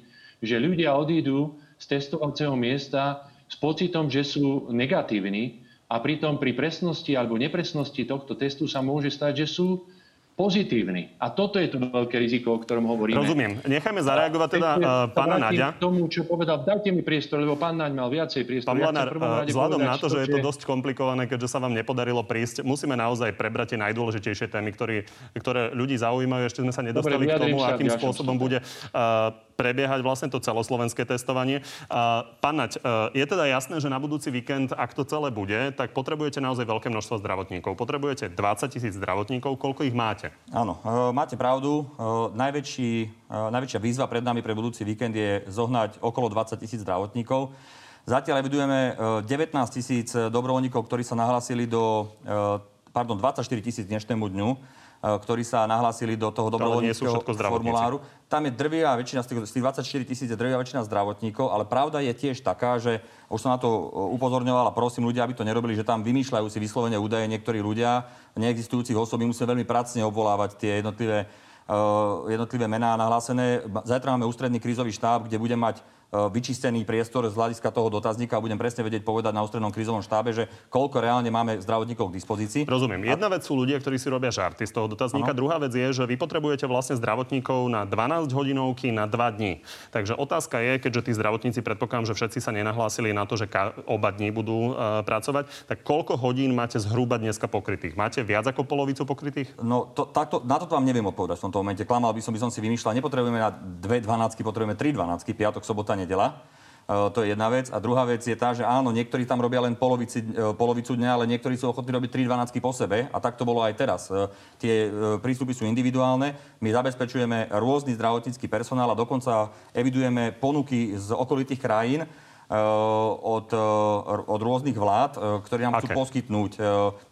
že ľudia odídu z testovacieho miesta s pocitom, že sú negatívni a pritom pri presnosti alebo nepresnosti tohto testu sa môže stať, že sú pozitívny. A toto je to veľké riziko, o ktorom hovoríme. Rozumiem. Nechajme zareagovať teda uh, pána Naďa. K tomu, čo povedal, dajte mi priestor, lebo pán Naď mal viacej priestor. Pán Blanár, ja vzhľadom na to, že je to dosť komplikované, keďže sa vám nepodarilo prísť, musíme naozaj prebrať tie najdôležitejšie témy, ktoré, ktoré ľudí zaujímajú. Ešte sme sa nedostali Dobre, k tomu, akým spôsobom bude uh, prebiehať vlastne to celoslovenské testovanie. Pán Naď, e, je teda jasné, že na budúci víkend, ak to celé bude, tak potrebujete naozaj veľké množstvo zdravotníkov. Potrebujete 20 tisíc zdravotníkov. Koľko ich máte? Áno, e, máte pravdu. E, najväčší, najväčšia výzva pred nami pre budúci víkend je zohnať okolo 20 tisíc zdravotníkov. Zatiaľ evidujeme 19 tisíc dobrovoľníkov, ktorí sa nahlásili do, pardon, 24 tisíc dnešnému dňu ktorí sa nahlásili do toho dobrovoľníckého formuláru. Tam je drvia väčšina z tých, z tých 24 tisíc je drvia väčšina zdravotníkov, ale pravda je tiež taká, že už som na to upozorňoval a prosím ľudia, aby to nerobili, že tam vymýšľajú si vyslovene údaje niektorí ľudia, neexistujúcich osob, my musíme veľmi pracne obvolávať tie jednotlivé uh, jednotlivé mená nahlásené. Zajtra máme ústredný krízový štáb, kde budem mať E, vyčistený priestor z hľadiska toho dotazníka a budem presne vedieť povedať na ústrednom krízovom štábe, že koľko reálne máme zdravotníkov k dispozícii. Rozumiem. Jedna vec sú ľudia, ktorí si robia žarty z toho dotazníka. Ano. Druhá vec je, že vy potrebujete vlastne zdravotníkov na 12 hodinovky na 2 dní. Takže otázka je, keďže tí zdravotníci predpokladám, že všetci sa nenahlásili na to, že oba dní budú uh, pracovať, tak koľko hodín máte zhruba dneska pokrytých? Máte viac ako polovicu pokrytých? No, to, takto, na to vám neviem odpovedať v tomto momente. Klamal by som, by som si vymýšľal. Nepotrebujeme na dve 12, potrebujeme tri 12, piatok, sobota, nedela. Uh, to je jedna vec. A druhá vec je tá, že áno, niektorí tam robia len polovici, uh, polovicu dňa, ale niektorí sú ochotní robiť 3 12 po sebe. A tak to bolo aj teraz. Uh, tie prístupy sú individuálne. My zabezpečujeme rôzny zdravotnícky personál a dokonca evidujeme ponuky z okolitých krajín, od, od rôznych vlád, ktorí nám chcú poskytnúť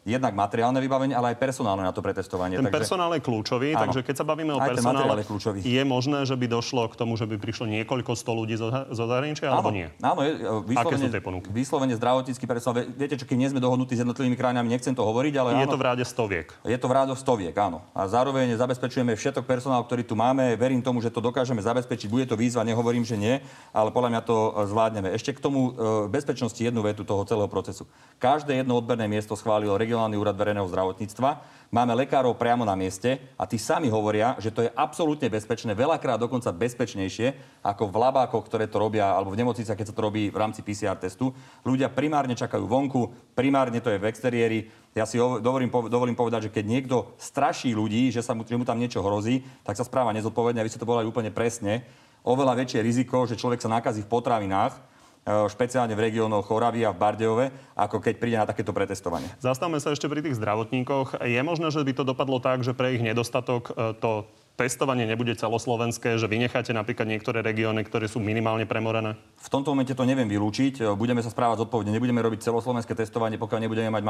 jednak materiálne vybavenie, ale aj personálne na to pretestovanie. Ten takže... personál je kľúčový, áno. takže keď sa bavíme o personále, je, je možné, že by došlo k tomu, že by prišlo niekoľko sto ľudí zo, zo zahraničia, alebo nie? Áno, je, vyslovene, Aké sú tie ponuky? Vyslovene zdravotnícky personál. Viete, čo keď nie sme dohodnutí s jednotlivými krajinami, nechcem to hovoriť, ale Je áno, to v ráde stoviek. Je to v ráde stoviek, áno. A zároveň zabezpečujeme všetok personál, ktorý tu máme. Verím tomu, že to dokážeme zabezpečiť. Bude to výzva, nehovorím, že nie, ale podľa mňa to zvládneme. Ešte k tomu e, bezpečnosti jednu vetu toho celého procesu. Každé jedno odberné miesto schválil regionálny úrad verejného zdravotníctva. Máme lekárov priamo na mieste a tí sami hovoria, že to je absolútne bezpečné, veľakrát dokonca bezpečnejšie ako v labákoch, ktoré to robia, alebo v nemocniciach, keď sa to robí v rámci PCR testu. Ľudia primárne čakajú vonku, primárne to je v exteriéri. Ja si dovolím, dovolím povedať, že keď niekto straší ľudí, že, sa mu, že mu tam niečo hrozí, tak sa správa nezodpovedne a vy ste to povedali úplne presne. Oveľa väčšie riziko, že človek sa nakazí v potravinách, špeciálne v regiónoch Oravy a v Bardejove, ako keď príde na takéto pretestovanie. Zastavme sa ešte pri tých zdravotníkoch. Je možné, že by to dopadlo tak, že pre ich nedostatok e, to testovanie nebude celoslovenské, že vynecháte napríklad niektoré regióny, ktoré sú minimálne premorené? V tomto momente to neviem vylúčiť. E, budeme sa správať zodpovedne. Nebudeme robiť celoslovenské testovanie, pokiaľ nebudeme mať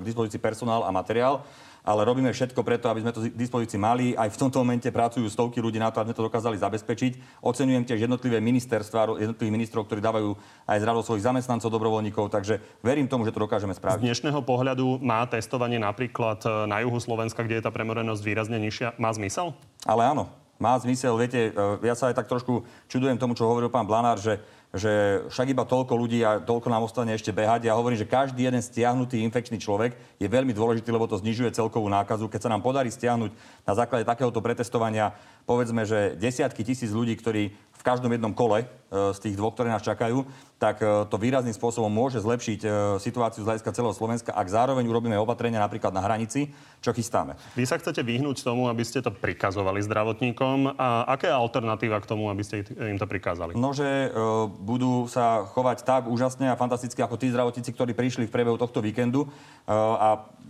k dispozícii personál a materiál ale robíme všetko preto, aby sme to k dispozícii mali. Aj v tomto momente pracujú stovky ľudí na to, aby sme to dokázali zabezpečiť. Oceňujem tiež jednotlivé ministerstva, jednotlivých ministrov, ktorí dávajú aj z svojich zamestnancov, dobrovoľníkov, takže verím tomu, že to dokážeme spraviť. Z dnešného pohľadu má testovanie napríklad e, na juhu Slovenska, kde je tá premorenosť výrazne nižšia, má zmysel? Ale áno, má zmysel. Viete, e, ja sa aj tak trošku čudujem tomu, čo hovoril pán Blanár, že že však iba toľko ľudí a toľko nám ostane ešte behať. Ja hovorím, že každý jeden stiahnutý infekčný človek je veľmi dôležitý, lebo to znižuje celkovú nákazu. Keď sa nám podarí stiahnuť na základe takéhoto pretestovania, povedzme, že desiatky tisíc ľudí, ktorí v každom jednom kole z tých dvoch, ktoré nás čakajú, tak to výrazným spôsobom môže zlepšiť situáciu z hľadiska celého Slovenska, ak zároveň urobíme opatrenia napríklad na hranici, čo chystáme. Vy sa chcete vyhnúť tomu, aby ste to prikazovali zdravotníkom. A aká je alternatíva k tomu, aby ste im to prikázali? No, že budú sa chovať tak úžasne a fantasticky ako tí zdravotníci, ktorí prišli v priebehu tohto víkendu. Uh, a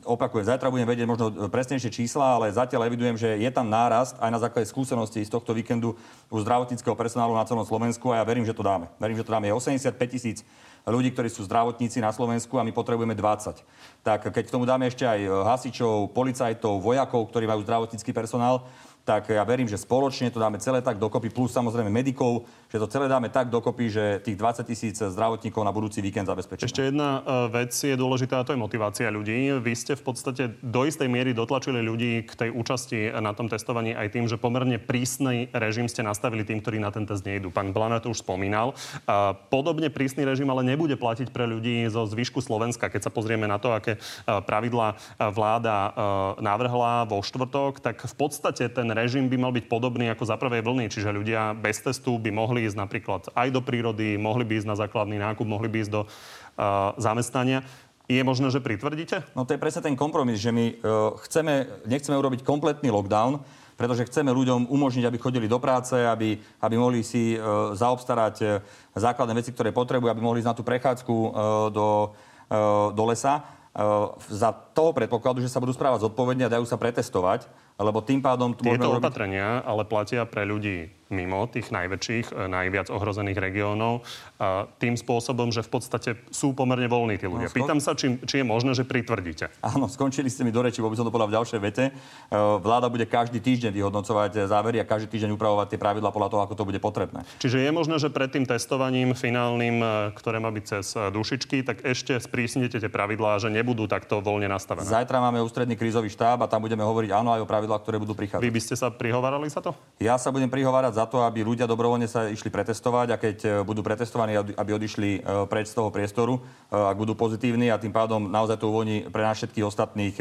opakujem, zajtra budem vedieť možno presnejšie čísla, ale zatiaľ evidujem, že je tam nárast aj na základe skúseností z tohto víkendu u zdravotníckého personálu na celom Slovensku a ja verím, že to dáme. Verím, že to dáme. Je 85 tisíc ľudí, ktorí sú zdravotníci na Slovensku a my potrebujeme 20. Tak keď k tomu dáme ešte aj hasičov, policajtov, vojakov, ktorí majú zdravotnícky personál, tak ja verím, že spoločne to dáme celé tak dokopy, plus samozrejme medikov, že to celé dáme tak dokopy, že tých 20 tisíc zdravotníkov na budúci víkend zabezpečíme. Ešte jedna e, vec je dôležitá, a to je motivácia ľudí. Vy ste v podstate do istej miery dotlačili ľudí k tej účasti na tom testovaní aj tým, že pomerne prísny režim ste nastavili tým, ktorí na ten test nejdu. Pán Blaner to už spomínal. Podobne prísny režim ale nebude platiť pre ľudí zo zvyšku Slovenska. Keď sa pozrieme na to, aké e, pravidla e, vláda navrhla vo štvrtok, tak v podstate ten režim by mal byť podobný ako za prvej vlny, čiže ľudia bez testu by mohli ísť napríklad aj do prírody, mohli by ísť na základný nákup, mohli by ísť do uh, zamestnania. Je možné, že pritvrdíte? No to je presne ten kompromis, že my uh, chceme, nechceme urobiť kompletný lockdown, pretože chceme ľuďom umožniť, aby chodili do práce, aby, aby mohli si uh, zaobstarať uh, základné veci, ktoré potrebujú, aby mohli ísť na tú prechádzku uh, do, uh, do lesa. Uh, za toho predpokladu, že sa budú správať zodpovedne a dajú sa pretestovať, lebo tým pádom... Tieto urobiť... opatrenia ale platia pre ľudí mimo tých najväčších, e, najviac ohrozených regiónov, tým spôsobom, že v podstate sú pomerne voľní tí ľudia. No, skon... Pýtam sa, či, či je možné, že pritvrdíte. Áno, skončili ste mi do reči, bo by som to povedal v ďalšej vete. E, vláda bude každý týždeň vyhodnocovať závery a každý týždeň upravovať tie pravidla podľa toho, ako to bude potrebné. Čiže je možné, že pred tým testovaním finálnym, e, ktoré má byť cez dušičky, tak ešte sprísnite tie pravidlá, že nebudú takto voľne nastavené. Zajtra máme ústredný krízový štáb a tam budeme hovoriť áno aj o pravidlách, ktoré budú prichádzať. Vy by ste sa prihovárali za to? Ja sa budem prihovárať za to, aby ľudia dobrovoľne sa išli pretestovať a keď e, budú pretestovaní, aby odišli e, preč z toho priestoru, e, ak budú pozitívni a tým pádom naozaj to uvoľní pre nás všetkých ostatných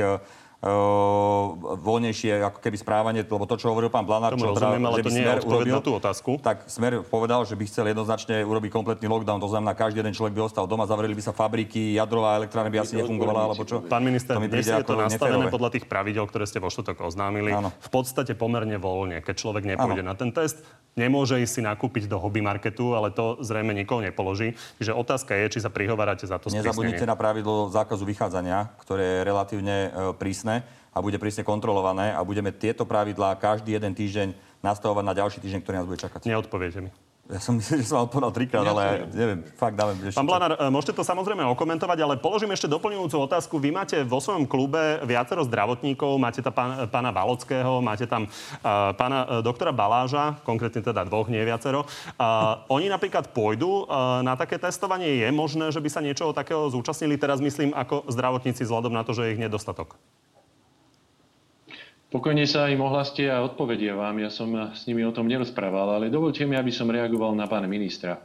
voľnejšie ako keby správanie, lebo to, čo hovoril pán Blanár, čo rozumiem, teda, ale že to nie je urobil, na tú otázku. Tak Smer povedal, že by chcel jednoznačne urobiť kompletný lockdown, to znamená, každý jeden človek by ostal doma, zavreli by sa fabriky, jadrová elektrárne by asi nefungovala, alebo čo. Pán minister, to dnes je to nastavené neférové. podľa tých pravidel, ktoré ste vo štotok oznámili, Áno. v podstate pomerne voľne. Keď človek nepôjde Áno. na ten test, nemôže ísť si nakúpiť do hobby marketu, ale to zrejme nikoho nepoloží. Čiže otázka je, či sa prihovárate za to Nezabudnite na pravidlo zákazu vychádzania, ktoré je relatívne e, prísne a bude prísne kontrolované a budeme tieto pravidlá každý jeden týždeň nastavovať na ďalší týždeň, ktorý nás bude čakať. Neodpoviete mi. Ja som *laughs* myslel, že som odpovedal trikrát, ale neviem, fakt dáme ešte. Pán Blanár, e, môžete to samozrejme okomentovať, ale položím ešte doplňujúcu otázku. Vy máte vo svojom klube viacero zdravotníkov, máte tam pán, pána Valockého, máte tam uh, pána uh, doktora Baláža, konkrétne teda dvoch, nie viacero. Uh, oni napríklad pôjdu uh, na také testovanie. Je možné, že by sa niečoho takého zúčastnili? Teraz myslím ako zdravotníci vzhľadom na to, že je ich nedostatok. Pokojne sa im ohlaste a odpovedia vám. Ja som s nimi o tom nerozprával, ale dovolte mi, aby som reagoval na pána ministra.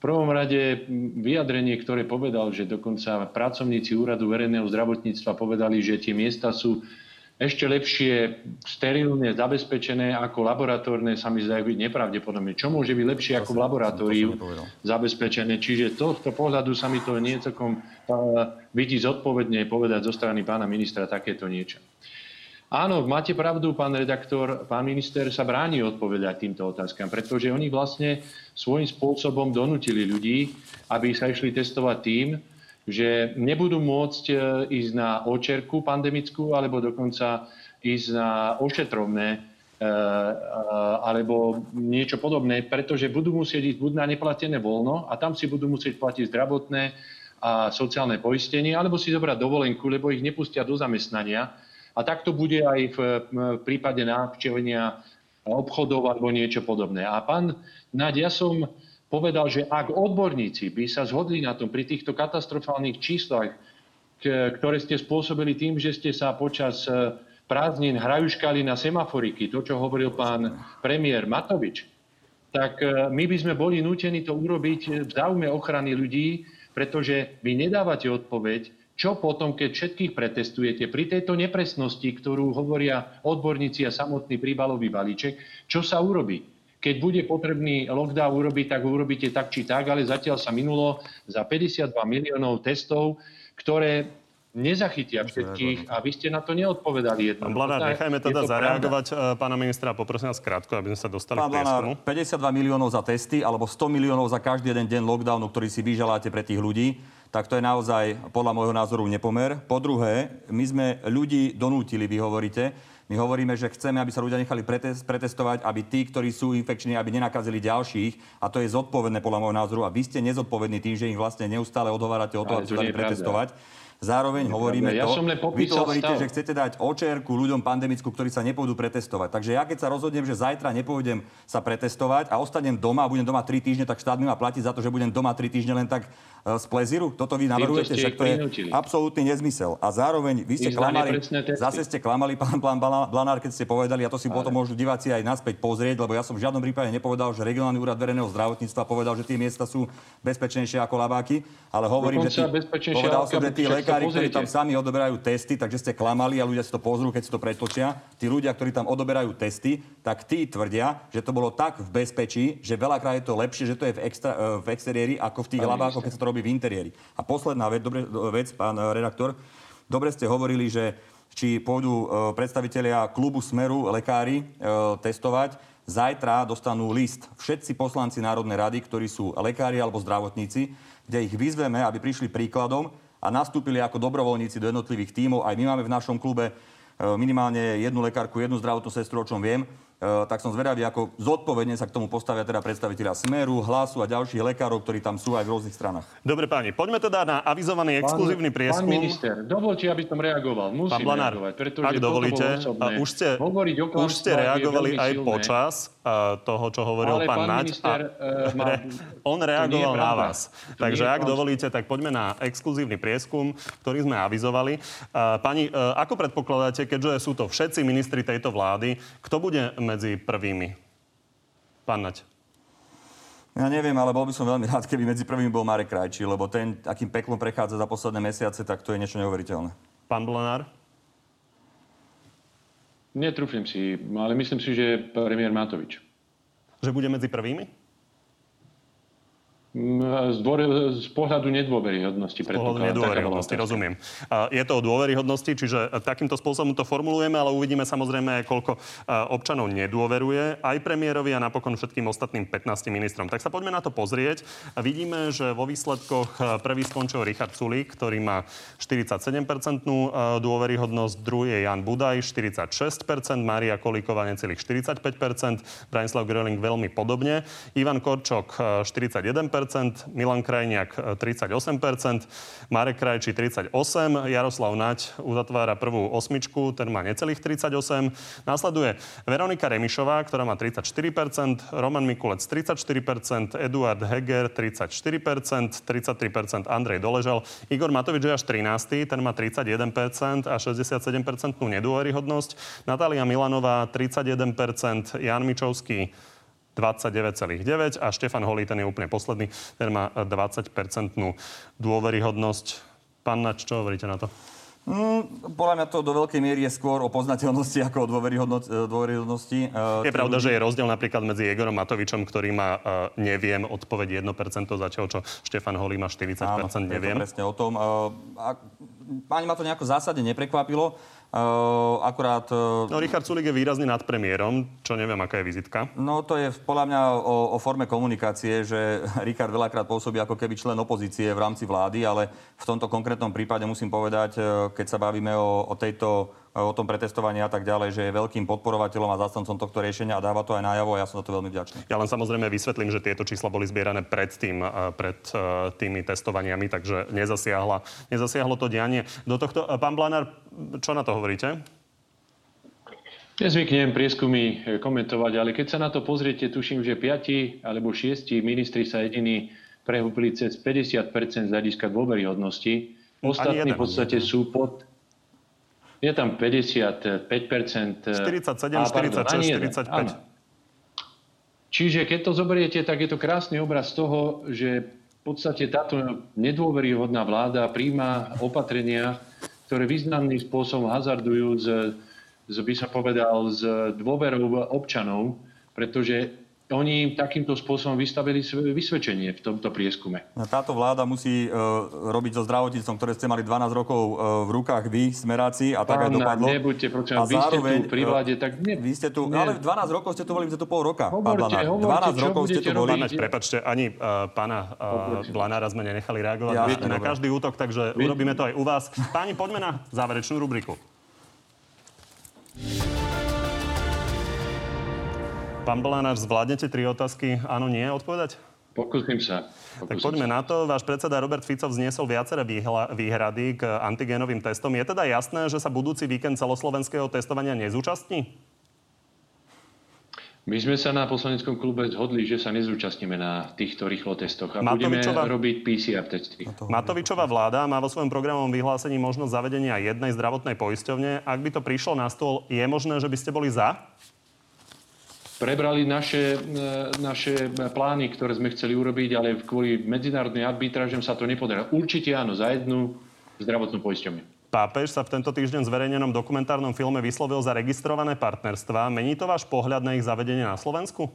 V prvom rade vyjadrenie, ktoré povedal, že dokonca pracovníci úradu verejného zdravotníctva povedali, že tie miesta sú ešte lepšie sterilne zabezpečené ako laboratórne, sa mi zdá byť nepravdepodobné. Čo môže byť lepšie ako v laboratóriu zabezpečené? Čiže z tohto pohľadu sa mi to nie celkom vidí zodpovedne povedať zo strany pána ministra takéto niečo. Áno, máte pravdu, pán redaktor, pán minister sa bráni odpovedať týmto otázkam, pretože oni vlastne svojím spôsobom donútili ľudí, aby sa išli testovať tým, že nebudú môcť e, ísť na očerku pandemickú alebo dokonca ísť na ošetrovné e, e, alebo niečo podobné, pretože budú musieť ísť buď na neplatené voľno a tam si budú musieť platiť zdravotné a sociálne poistenie, alebo si zobrať dovolenku, lebo ich nepustia do zamestnania a tak to bude aj v, prípade návštevenia obchodov alebo niečo podobné. A pán Naď, ja som povedal, že ak odborníci by sa zhodli na tom pri týchto katastrofálnych číslach, ktoré ste spôsobili tým, že ste sa počas e, prázdnin hrajuškali na semaforiky, to, čo hovoril pán premiér Matovič, tak e, my by sme boli nútení to urobiť v záujme ochrany ľudí, pretože vy nedávate odpoveď, čo potom, keď všetkých pretestujete pri tejto nepresnosti, ktorú hovoria odborníci a samotný príbalový balíček, čo sa urobí? keď bude potrebný lockdown urobiť, tak urobíte tak či tak, ale zatiaľ sa minulo za 52 miliónov testov, ktoré nezachytia všetkých a vy ste na to neodpovedali jedno. Pán Blanár, nechajme teda zareagovať pravda. pána ministra. Poprosím vás krátko, aby sme sa dostali Pán k Blanár, 52 miliónov za testy alebo 100 miliónov za každý jeden deň lockdownu, ktorý si vyželáte pre tých ľudí, tak to je naozaj podľa môjho názoru nepomer. Po druhé, my sme ľudí donútili, vy hovoríte, my hovoríme, že chceme, aby sa ľudia nechali pretestovať, aby tí, ktorí sú infekční, aby nenakazili ďalších. A to je zodpovedné podľa môjho názoru. A vy ste nezodpovední tým, že ich vlastne neustále odhovárate o to, aby sa dali pretestovať. Pravda. Zároveň hovoríme ja to, som vy to hovoríte, stav. že chcete dať očerku ľuďom pandemickú, ktorí sa nepôjdu pretestovať. Takže ja keď sa rozhodnem, že zajtra nepôjdem sa pretestovať a ostanem doma a budem doma 3 týždne, tak štát mi má platiť za to, že budem doma 3 týždne len tak e, z plezíru? Toto vy navrhujete, že to je absolútny nezmysel. A zároveň vy ste klamali, zase ste klamali, *laughs* pán, pán Blanár, keď ste povedali, a to si Ale. potom môžu diváci aj naspäť pozrieť, lebo ja som v žiadnom prípade nepovedal, že regionálny úrad verejného zdravotníctva povedal, že tie miesta sú bezpečnejšie ako labáky, ale hovorím, Dokonca že tí, povedal som, že tí lekári, ktorí tam sami odoberajú testy, takže ste klamali a ľudia si to pozrú, keď si to pretočia. Tí ľudia, ktorí tam odoberajú testy, tak tí tvrdia, že to bolo tak v bezpečí, že veľakrát je to lepšie, že to je v, extra, e, v exteriéri ako v tých hlavách, keď sa to robí v interiéri. A posledná vec, dobre, vec pán redaktor, dobre ste hovorili, že či pôjdu e, predstavitelia klubu Smeru, lekári, e, testovať. Zajtra dostanú list všetci poslanci Národnej rady, ktorí sú lekári alebo zdravotníci, kde ich vyzveme, aby prišli príkladom a nastúpili ako dobrovoľníci do jednotlivých tímov. Aj my máme v našom klube e, minimálne jednu lekárku, jednu zdravotnú sestru, o čom viem. E, tak som zvedavý, ako zodpovedne sa k tomu postavia teda predstaviteľa Smeru, Hlasu a ďalších lekárov, ktorí tam sú aj v rôznych stranách. Dobre páni, poďme teda na avizovaný exkluzívny prieskum. Pán minister, dovolte, aby som reagoval. Musím pán Blanár, reagovať, pretože ak dovolíte, už ste, už ste reagovali aj silné. počas uh, toho, čo hovoril Ale pán, pán Naď. Minister, a, *laughs* uh, má... on reagoval na vás. To Takže ak dovolíte, tak poďme na exkluzívny prieskum, ktorý sme avizovali. Uh, pani, uh, ako predpokladáte, keďže sú to všetci ministri tejto vlády, kto bude medzi prvými? Pán Nať. Ja neviem, ale bol by som veľmi rád, keby medzi prvými bol Marek Krajčí, lebo ten, akým peklom prechádza za posledné mesiace, tak to je niečo neuveriteľné. Pán Blanár? Netrúfim si, ale myslím si, že premiér Matovič. Že bude medzi prvými? Z, dvore, z pohľadu nedôveryhodnosti. Z pohľadu nedôveryhodnosti, rozumiem. Je to o dôveryhodnosti, čiže takýmto spôsobom to formulujeme, ale uvidíme samozrejme, koľko občanov nedôveruje aj premiérovi a napokon všetkým ostatným 15 ministrom. Tak sa poďme na to pozrieť. Vidíme, že vo výsledkoch prvý skončil Richard Sulík, ktorý má 47% dôveryhodnosť, druhý je Jan Budaj, 46%, Mária Kolíková necelých 45%, Branislav Gröling veľmi podobne, Ivan Korčok 41%, Milan Krajniak 38%, Marek Krajči 38%, Jaroslav Naď uzatvára prvú osmičku, ten má necelých 38%. Následuje Veronika Remišová, ktorá má 34%, Roman Mikulec 34%, Eduard Heger 34%, 33% Andrej Doležal, Igor Matovič je až 13, ten má 31% a 67% nedôveryhodnosť, Natália Milanová 31%, Jan Mičovský 29,9 a Štefan Holý, ten je úplne posledný, ten má 20-percentnú dôveryhodnosť. Pán Nač, čo hovoríte na to? Mm, podľa mňa to do veľkej miery je skôr o poznateľnosti ako o dôveryhodnosti. Je pravda, že je rozdiel napríklad medzi Jegorom Matovičom, ktorý má uh, neviem odpoveď 1%, zatiaľ čo Štefan Holý má 40% Áno, neviem. Presne o tom. Uh, a, pani ma to nejako zásadne neprekvapilo. Uh, akurát... Uh, no, Richard Sulik je výrazne nad premiérom, čo neviem, aká je vizitka. No, to je podľa mňa o, o forme komunikácie, že *laughs* Richard veľakrát pôsobí ako keby člen opozície v rámci vlády, ale v tomto konkrétnom prípade musím povedať, keď sa bavíme o, o tejto o tom pretestovaní a tak ďalej, že je veľkým podporovateľom a zastancom tohto riešenia a dáva to aj najavo a ja som za to veľmi vďačný. Ja len samozrejme vysvetlím, že tieto čísla boli zbierané pred, tým, pred tými testovaniami, takže nezasiahla, nezasiahlo to dianie. Do tohto, pán Blanár, čo na to hovoríte? Nezvyknem prieskumy komentovať, ale keď sa na to pozriete, tuším, že piati alebo šiesti ministri sa jediní prehúpili cez 50 z hľadiska dôveryhodnosti. Ostatní v podstate sú pod, je tam 55%. 47, 46, 45. Áno. Čiže keď to zoberiete, tak je to krásny obraz toho, že v podstate táto nedôveryhodná vláda príjma opatrenia, ktoré významným spôsobom hazardujú z, z by sa povedal, s dôverou občanov, pretože oni takýmto spôsobom vystavili vysvedčenie v tomto prieskume. Táto vláda musí uh, robiť so zdravotníctvom, ktoré ste mali 12 rokov uh, v rukách vy, smeráci, a tak aj dopadlo. Nebuďte, prosím, a vy zároveň, ste tu pri vláde, tak ne. Vy ste tu, nie. ale 12 rokov ste tu boli, ste tu pol roka. Hovorte, pán hovorte, 12 rokov ste tu boli. Robiť? Prepačte, ani uh, pána uh, Blanára sme nenechali reagovať ja, na, na každý útok, takže vy... urobíme to aj u vás. Páni, poďme na záverečnú rubriku. Pán Blanáš, zvládnete tri otázky? Áno, nie odpovedať? Pokúsim sa. Pokúsim tak poďme sa. na to. Váš predseda Robert Fico vzniesol viaceré výhrady k antigénovým testom. Je teda jasné, že sa budúci víkend celoslovenského testovania nezúčastní? My sme sa na poslaneckom klube zhodli, že sa nezúčastníme na týchto rýchlo testoch a Matovičova... budeme robiť PCR testy. Matovičová vláda má vo svojom programovom vyhlásení možnosť zavedenia jednej zdravotnej poisťovne. Ak by to prišlo na stôl, je možné, že by ste boli za? Prebrali naše, e, naše plány, ktoré sme chceli urobiť, ale kvôli medzinárodnej arbitrážem sa to nepodarilo. Určite áno, za jednu zdravotnú poisťovňu. Pápež sa v tento týždeň zverejnenom dokumentárnom filme vyslovil za registrované partnerstva. Mení to váš pohľad na ich zavedenie na Slovensku?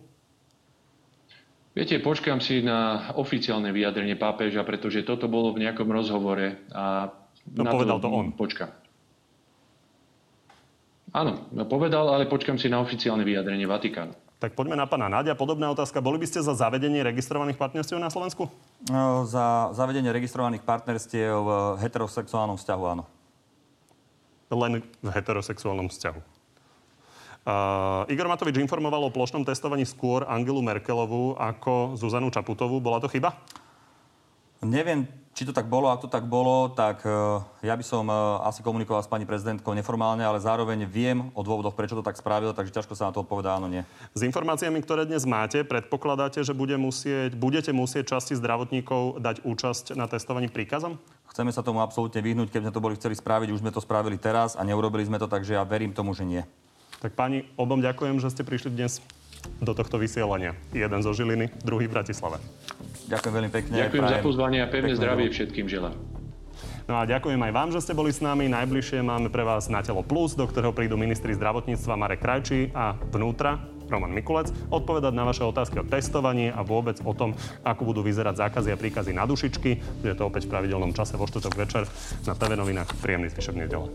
Viete, počkám si na oficiálne vyjadrenie pápeža, pretože toto bolo v nejakom rozhovore a no, na povedal to, to on. Počkám. Áno, povedal, ale počkam si na oficiálne vyjadrenie Vatikánu. Tak poďme na pána Náďa. Podobná otázka. Boli by ste za zavedenie registrovaných partnerstiev na Slovensku? No, za zavedenie registrovaných partnerstiev v heterosexuálnom vzťahu, áno. Len v heterosexuálnom vzťahu. Uh, Igor Matovič informoval o plošnom testovaní skôr Angelu Merkelovú ako Zuzanu Čaputovú. Bola to chyba? Neviem, či to tak bolo, ak to tak bolo, tak uh, ja by som uh, asi komunikoval s pani prezidentkou neformálne, ale zároveň viem o dôvodoch, prečo to tak spravil, takže ťažko sa na to odpovedá áno, nie. S informáciami, ktoré dnes máte, predpokladáte, že bude musieť, budete musieť časti zdravotníkov dať účasť na testovaní príkazom? Chceme sa tomu absolútne vyhnúť, keby sme to boli chceli spraviť, už sme to spravili teraz a neurobili sme to, takže ja verím tomu, že nie. Tak pani, obom ďakujem, že ste prišli dnes do tohto vysielania. Jeden zo Žiliny, druhý v Bratislave. Ďakujem veľmi pekne. Ďakujem prajem. za pozvanie a pevné zdravie všetkým želám. No a ďakujem aj vám, že ste boli s nami. Najbližšie máme pre vás na Telo Plus, do ktorého prídu ministri zdravotníctva Marek Krajčí a vnútra Roman Mikulec, odpovedať na vaše otázky o testovaní a vôbec o tom, ako budú vyzerať zákazy a príkazy na dušičky. Bude to opäť v pravidelnom čase vo štvrtok večer na TV novinách. Príjemný zvyšok nedele.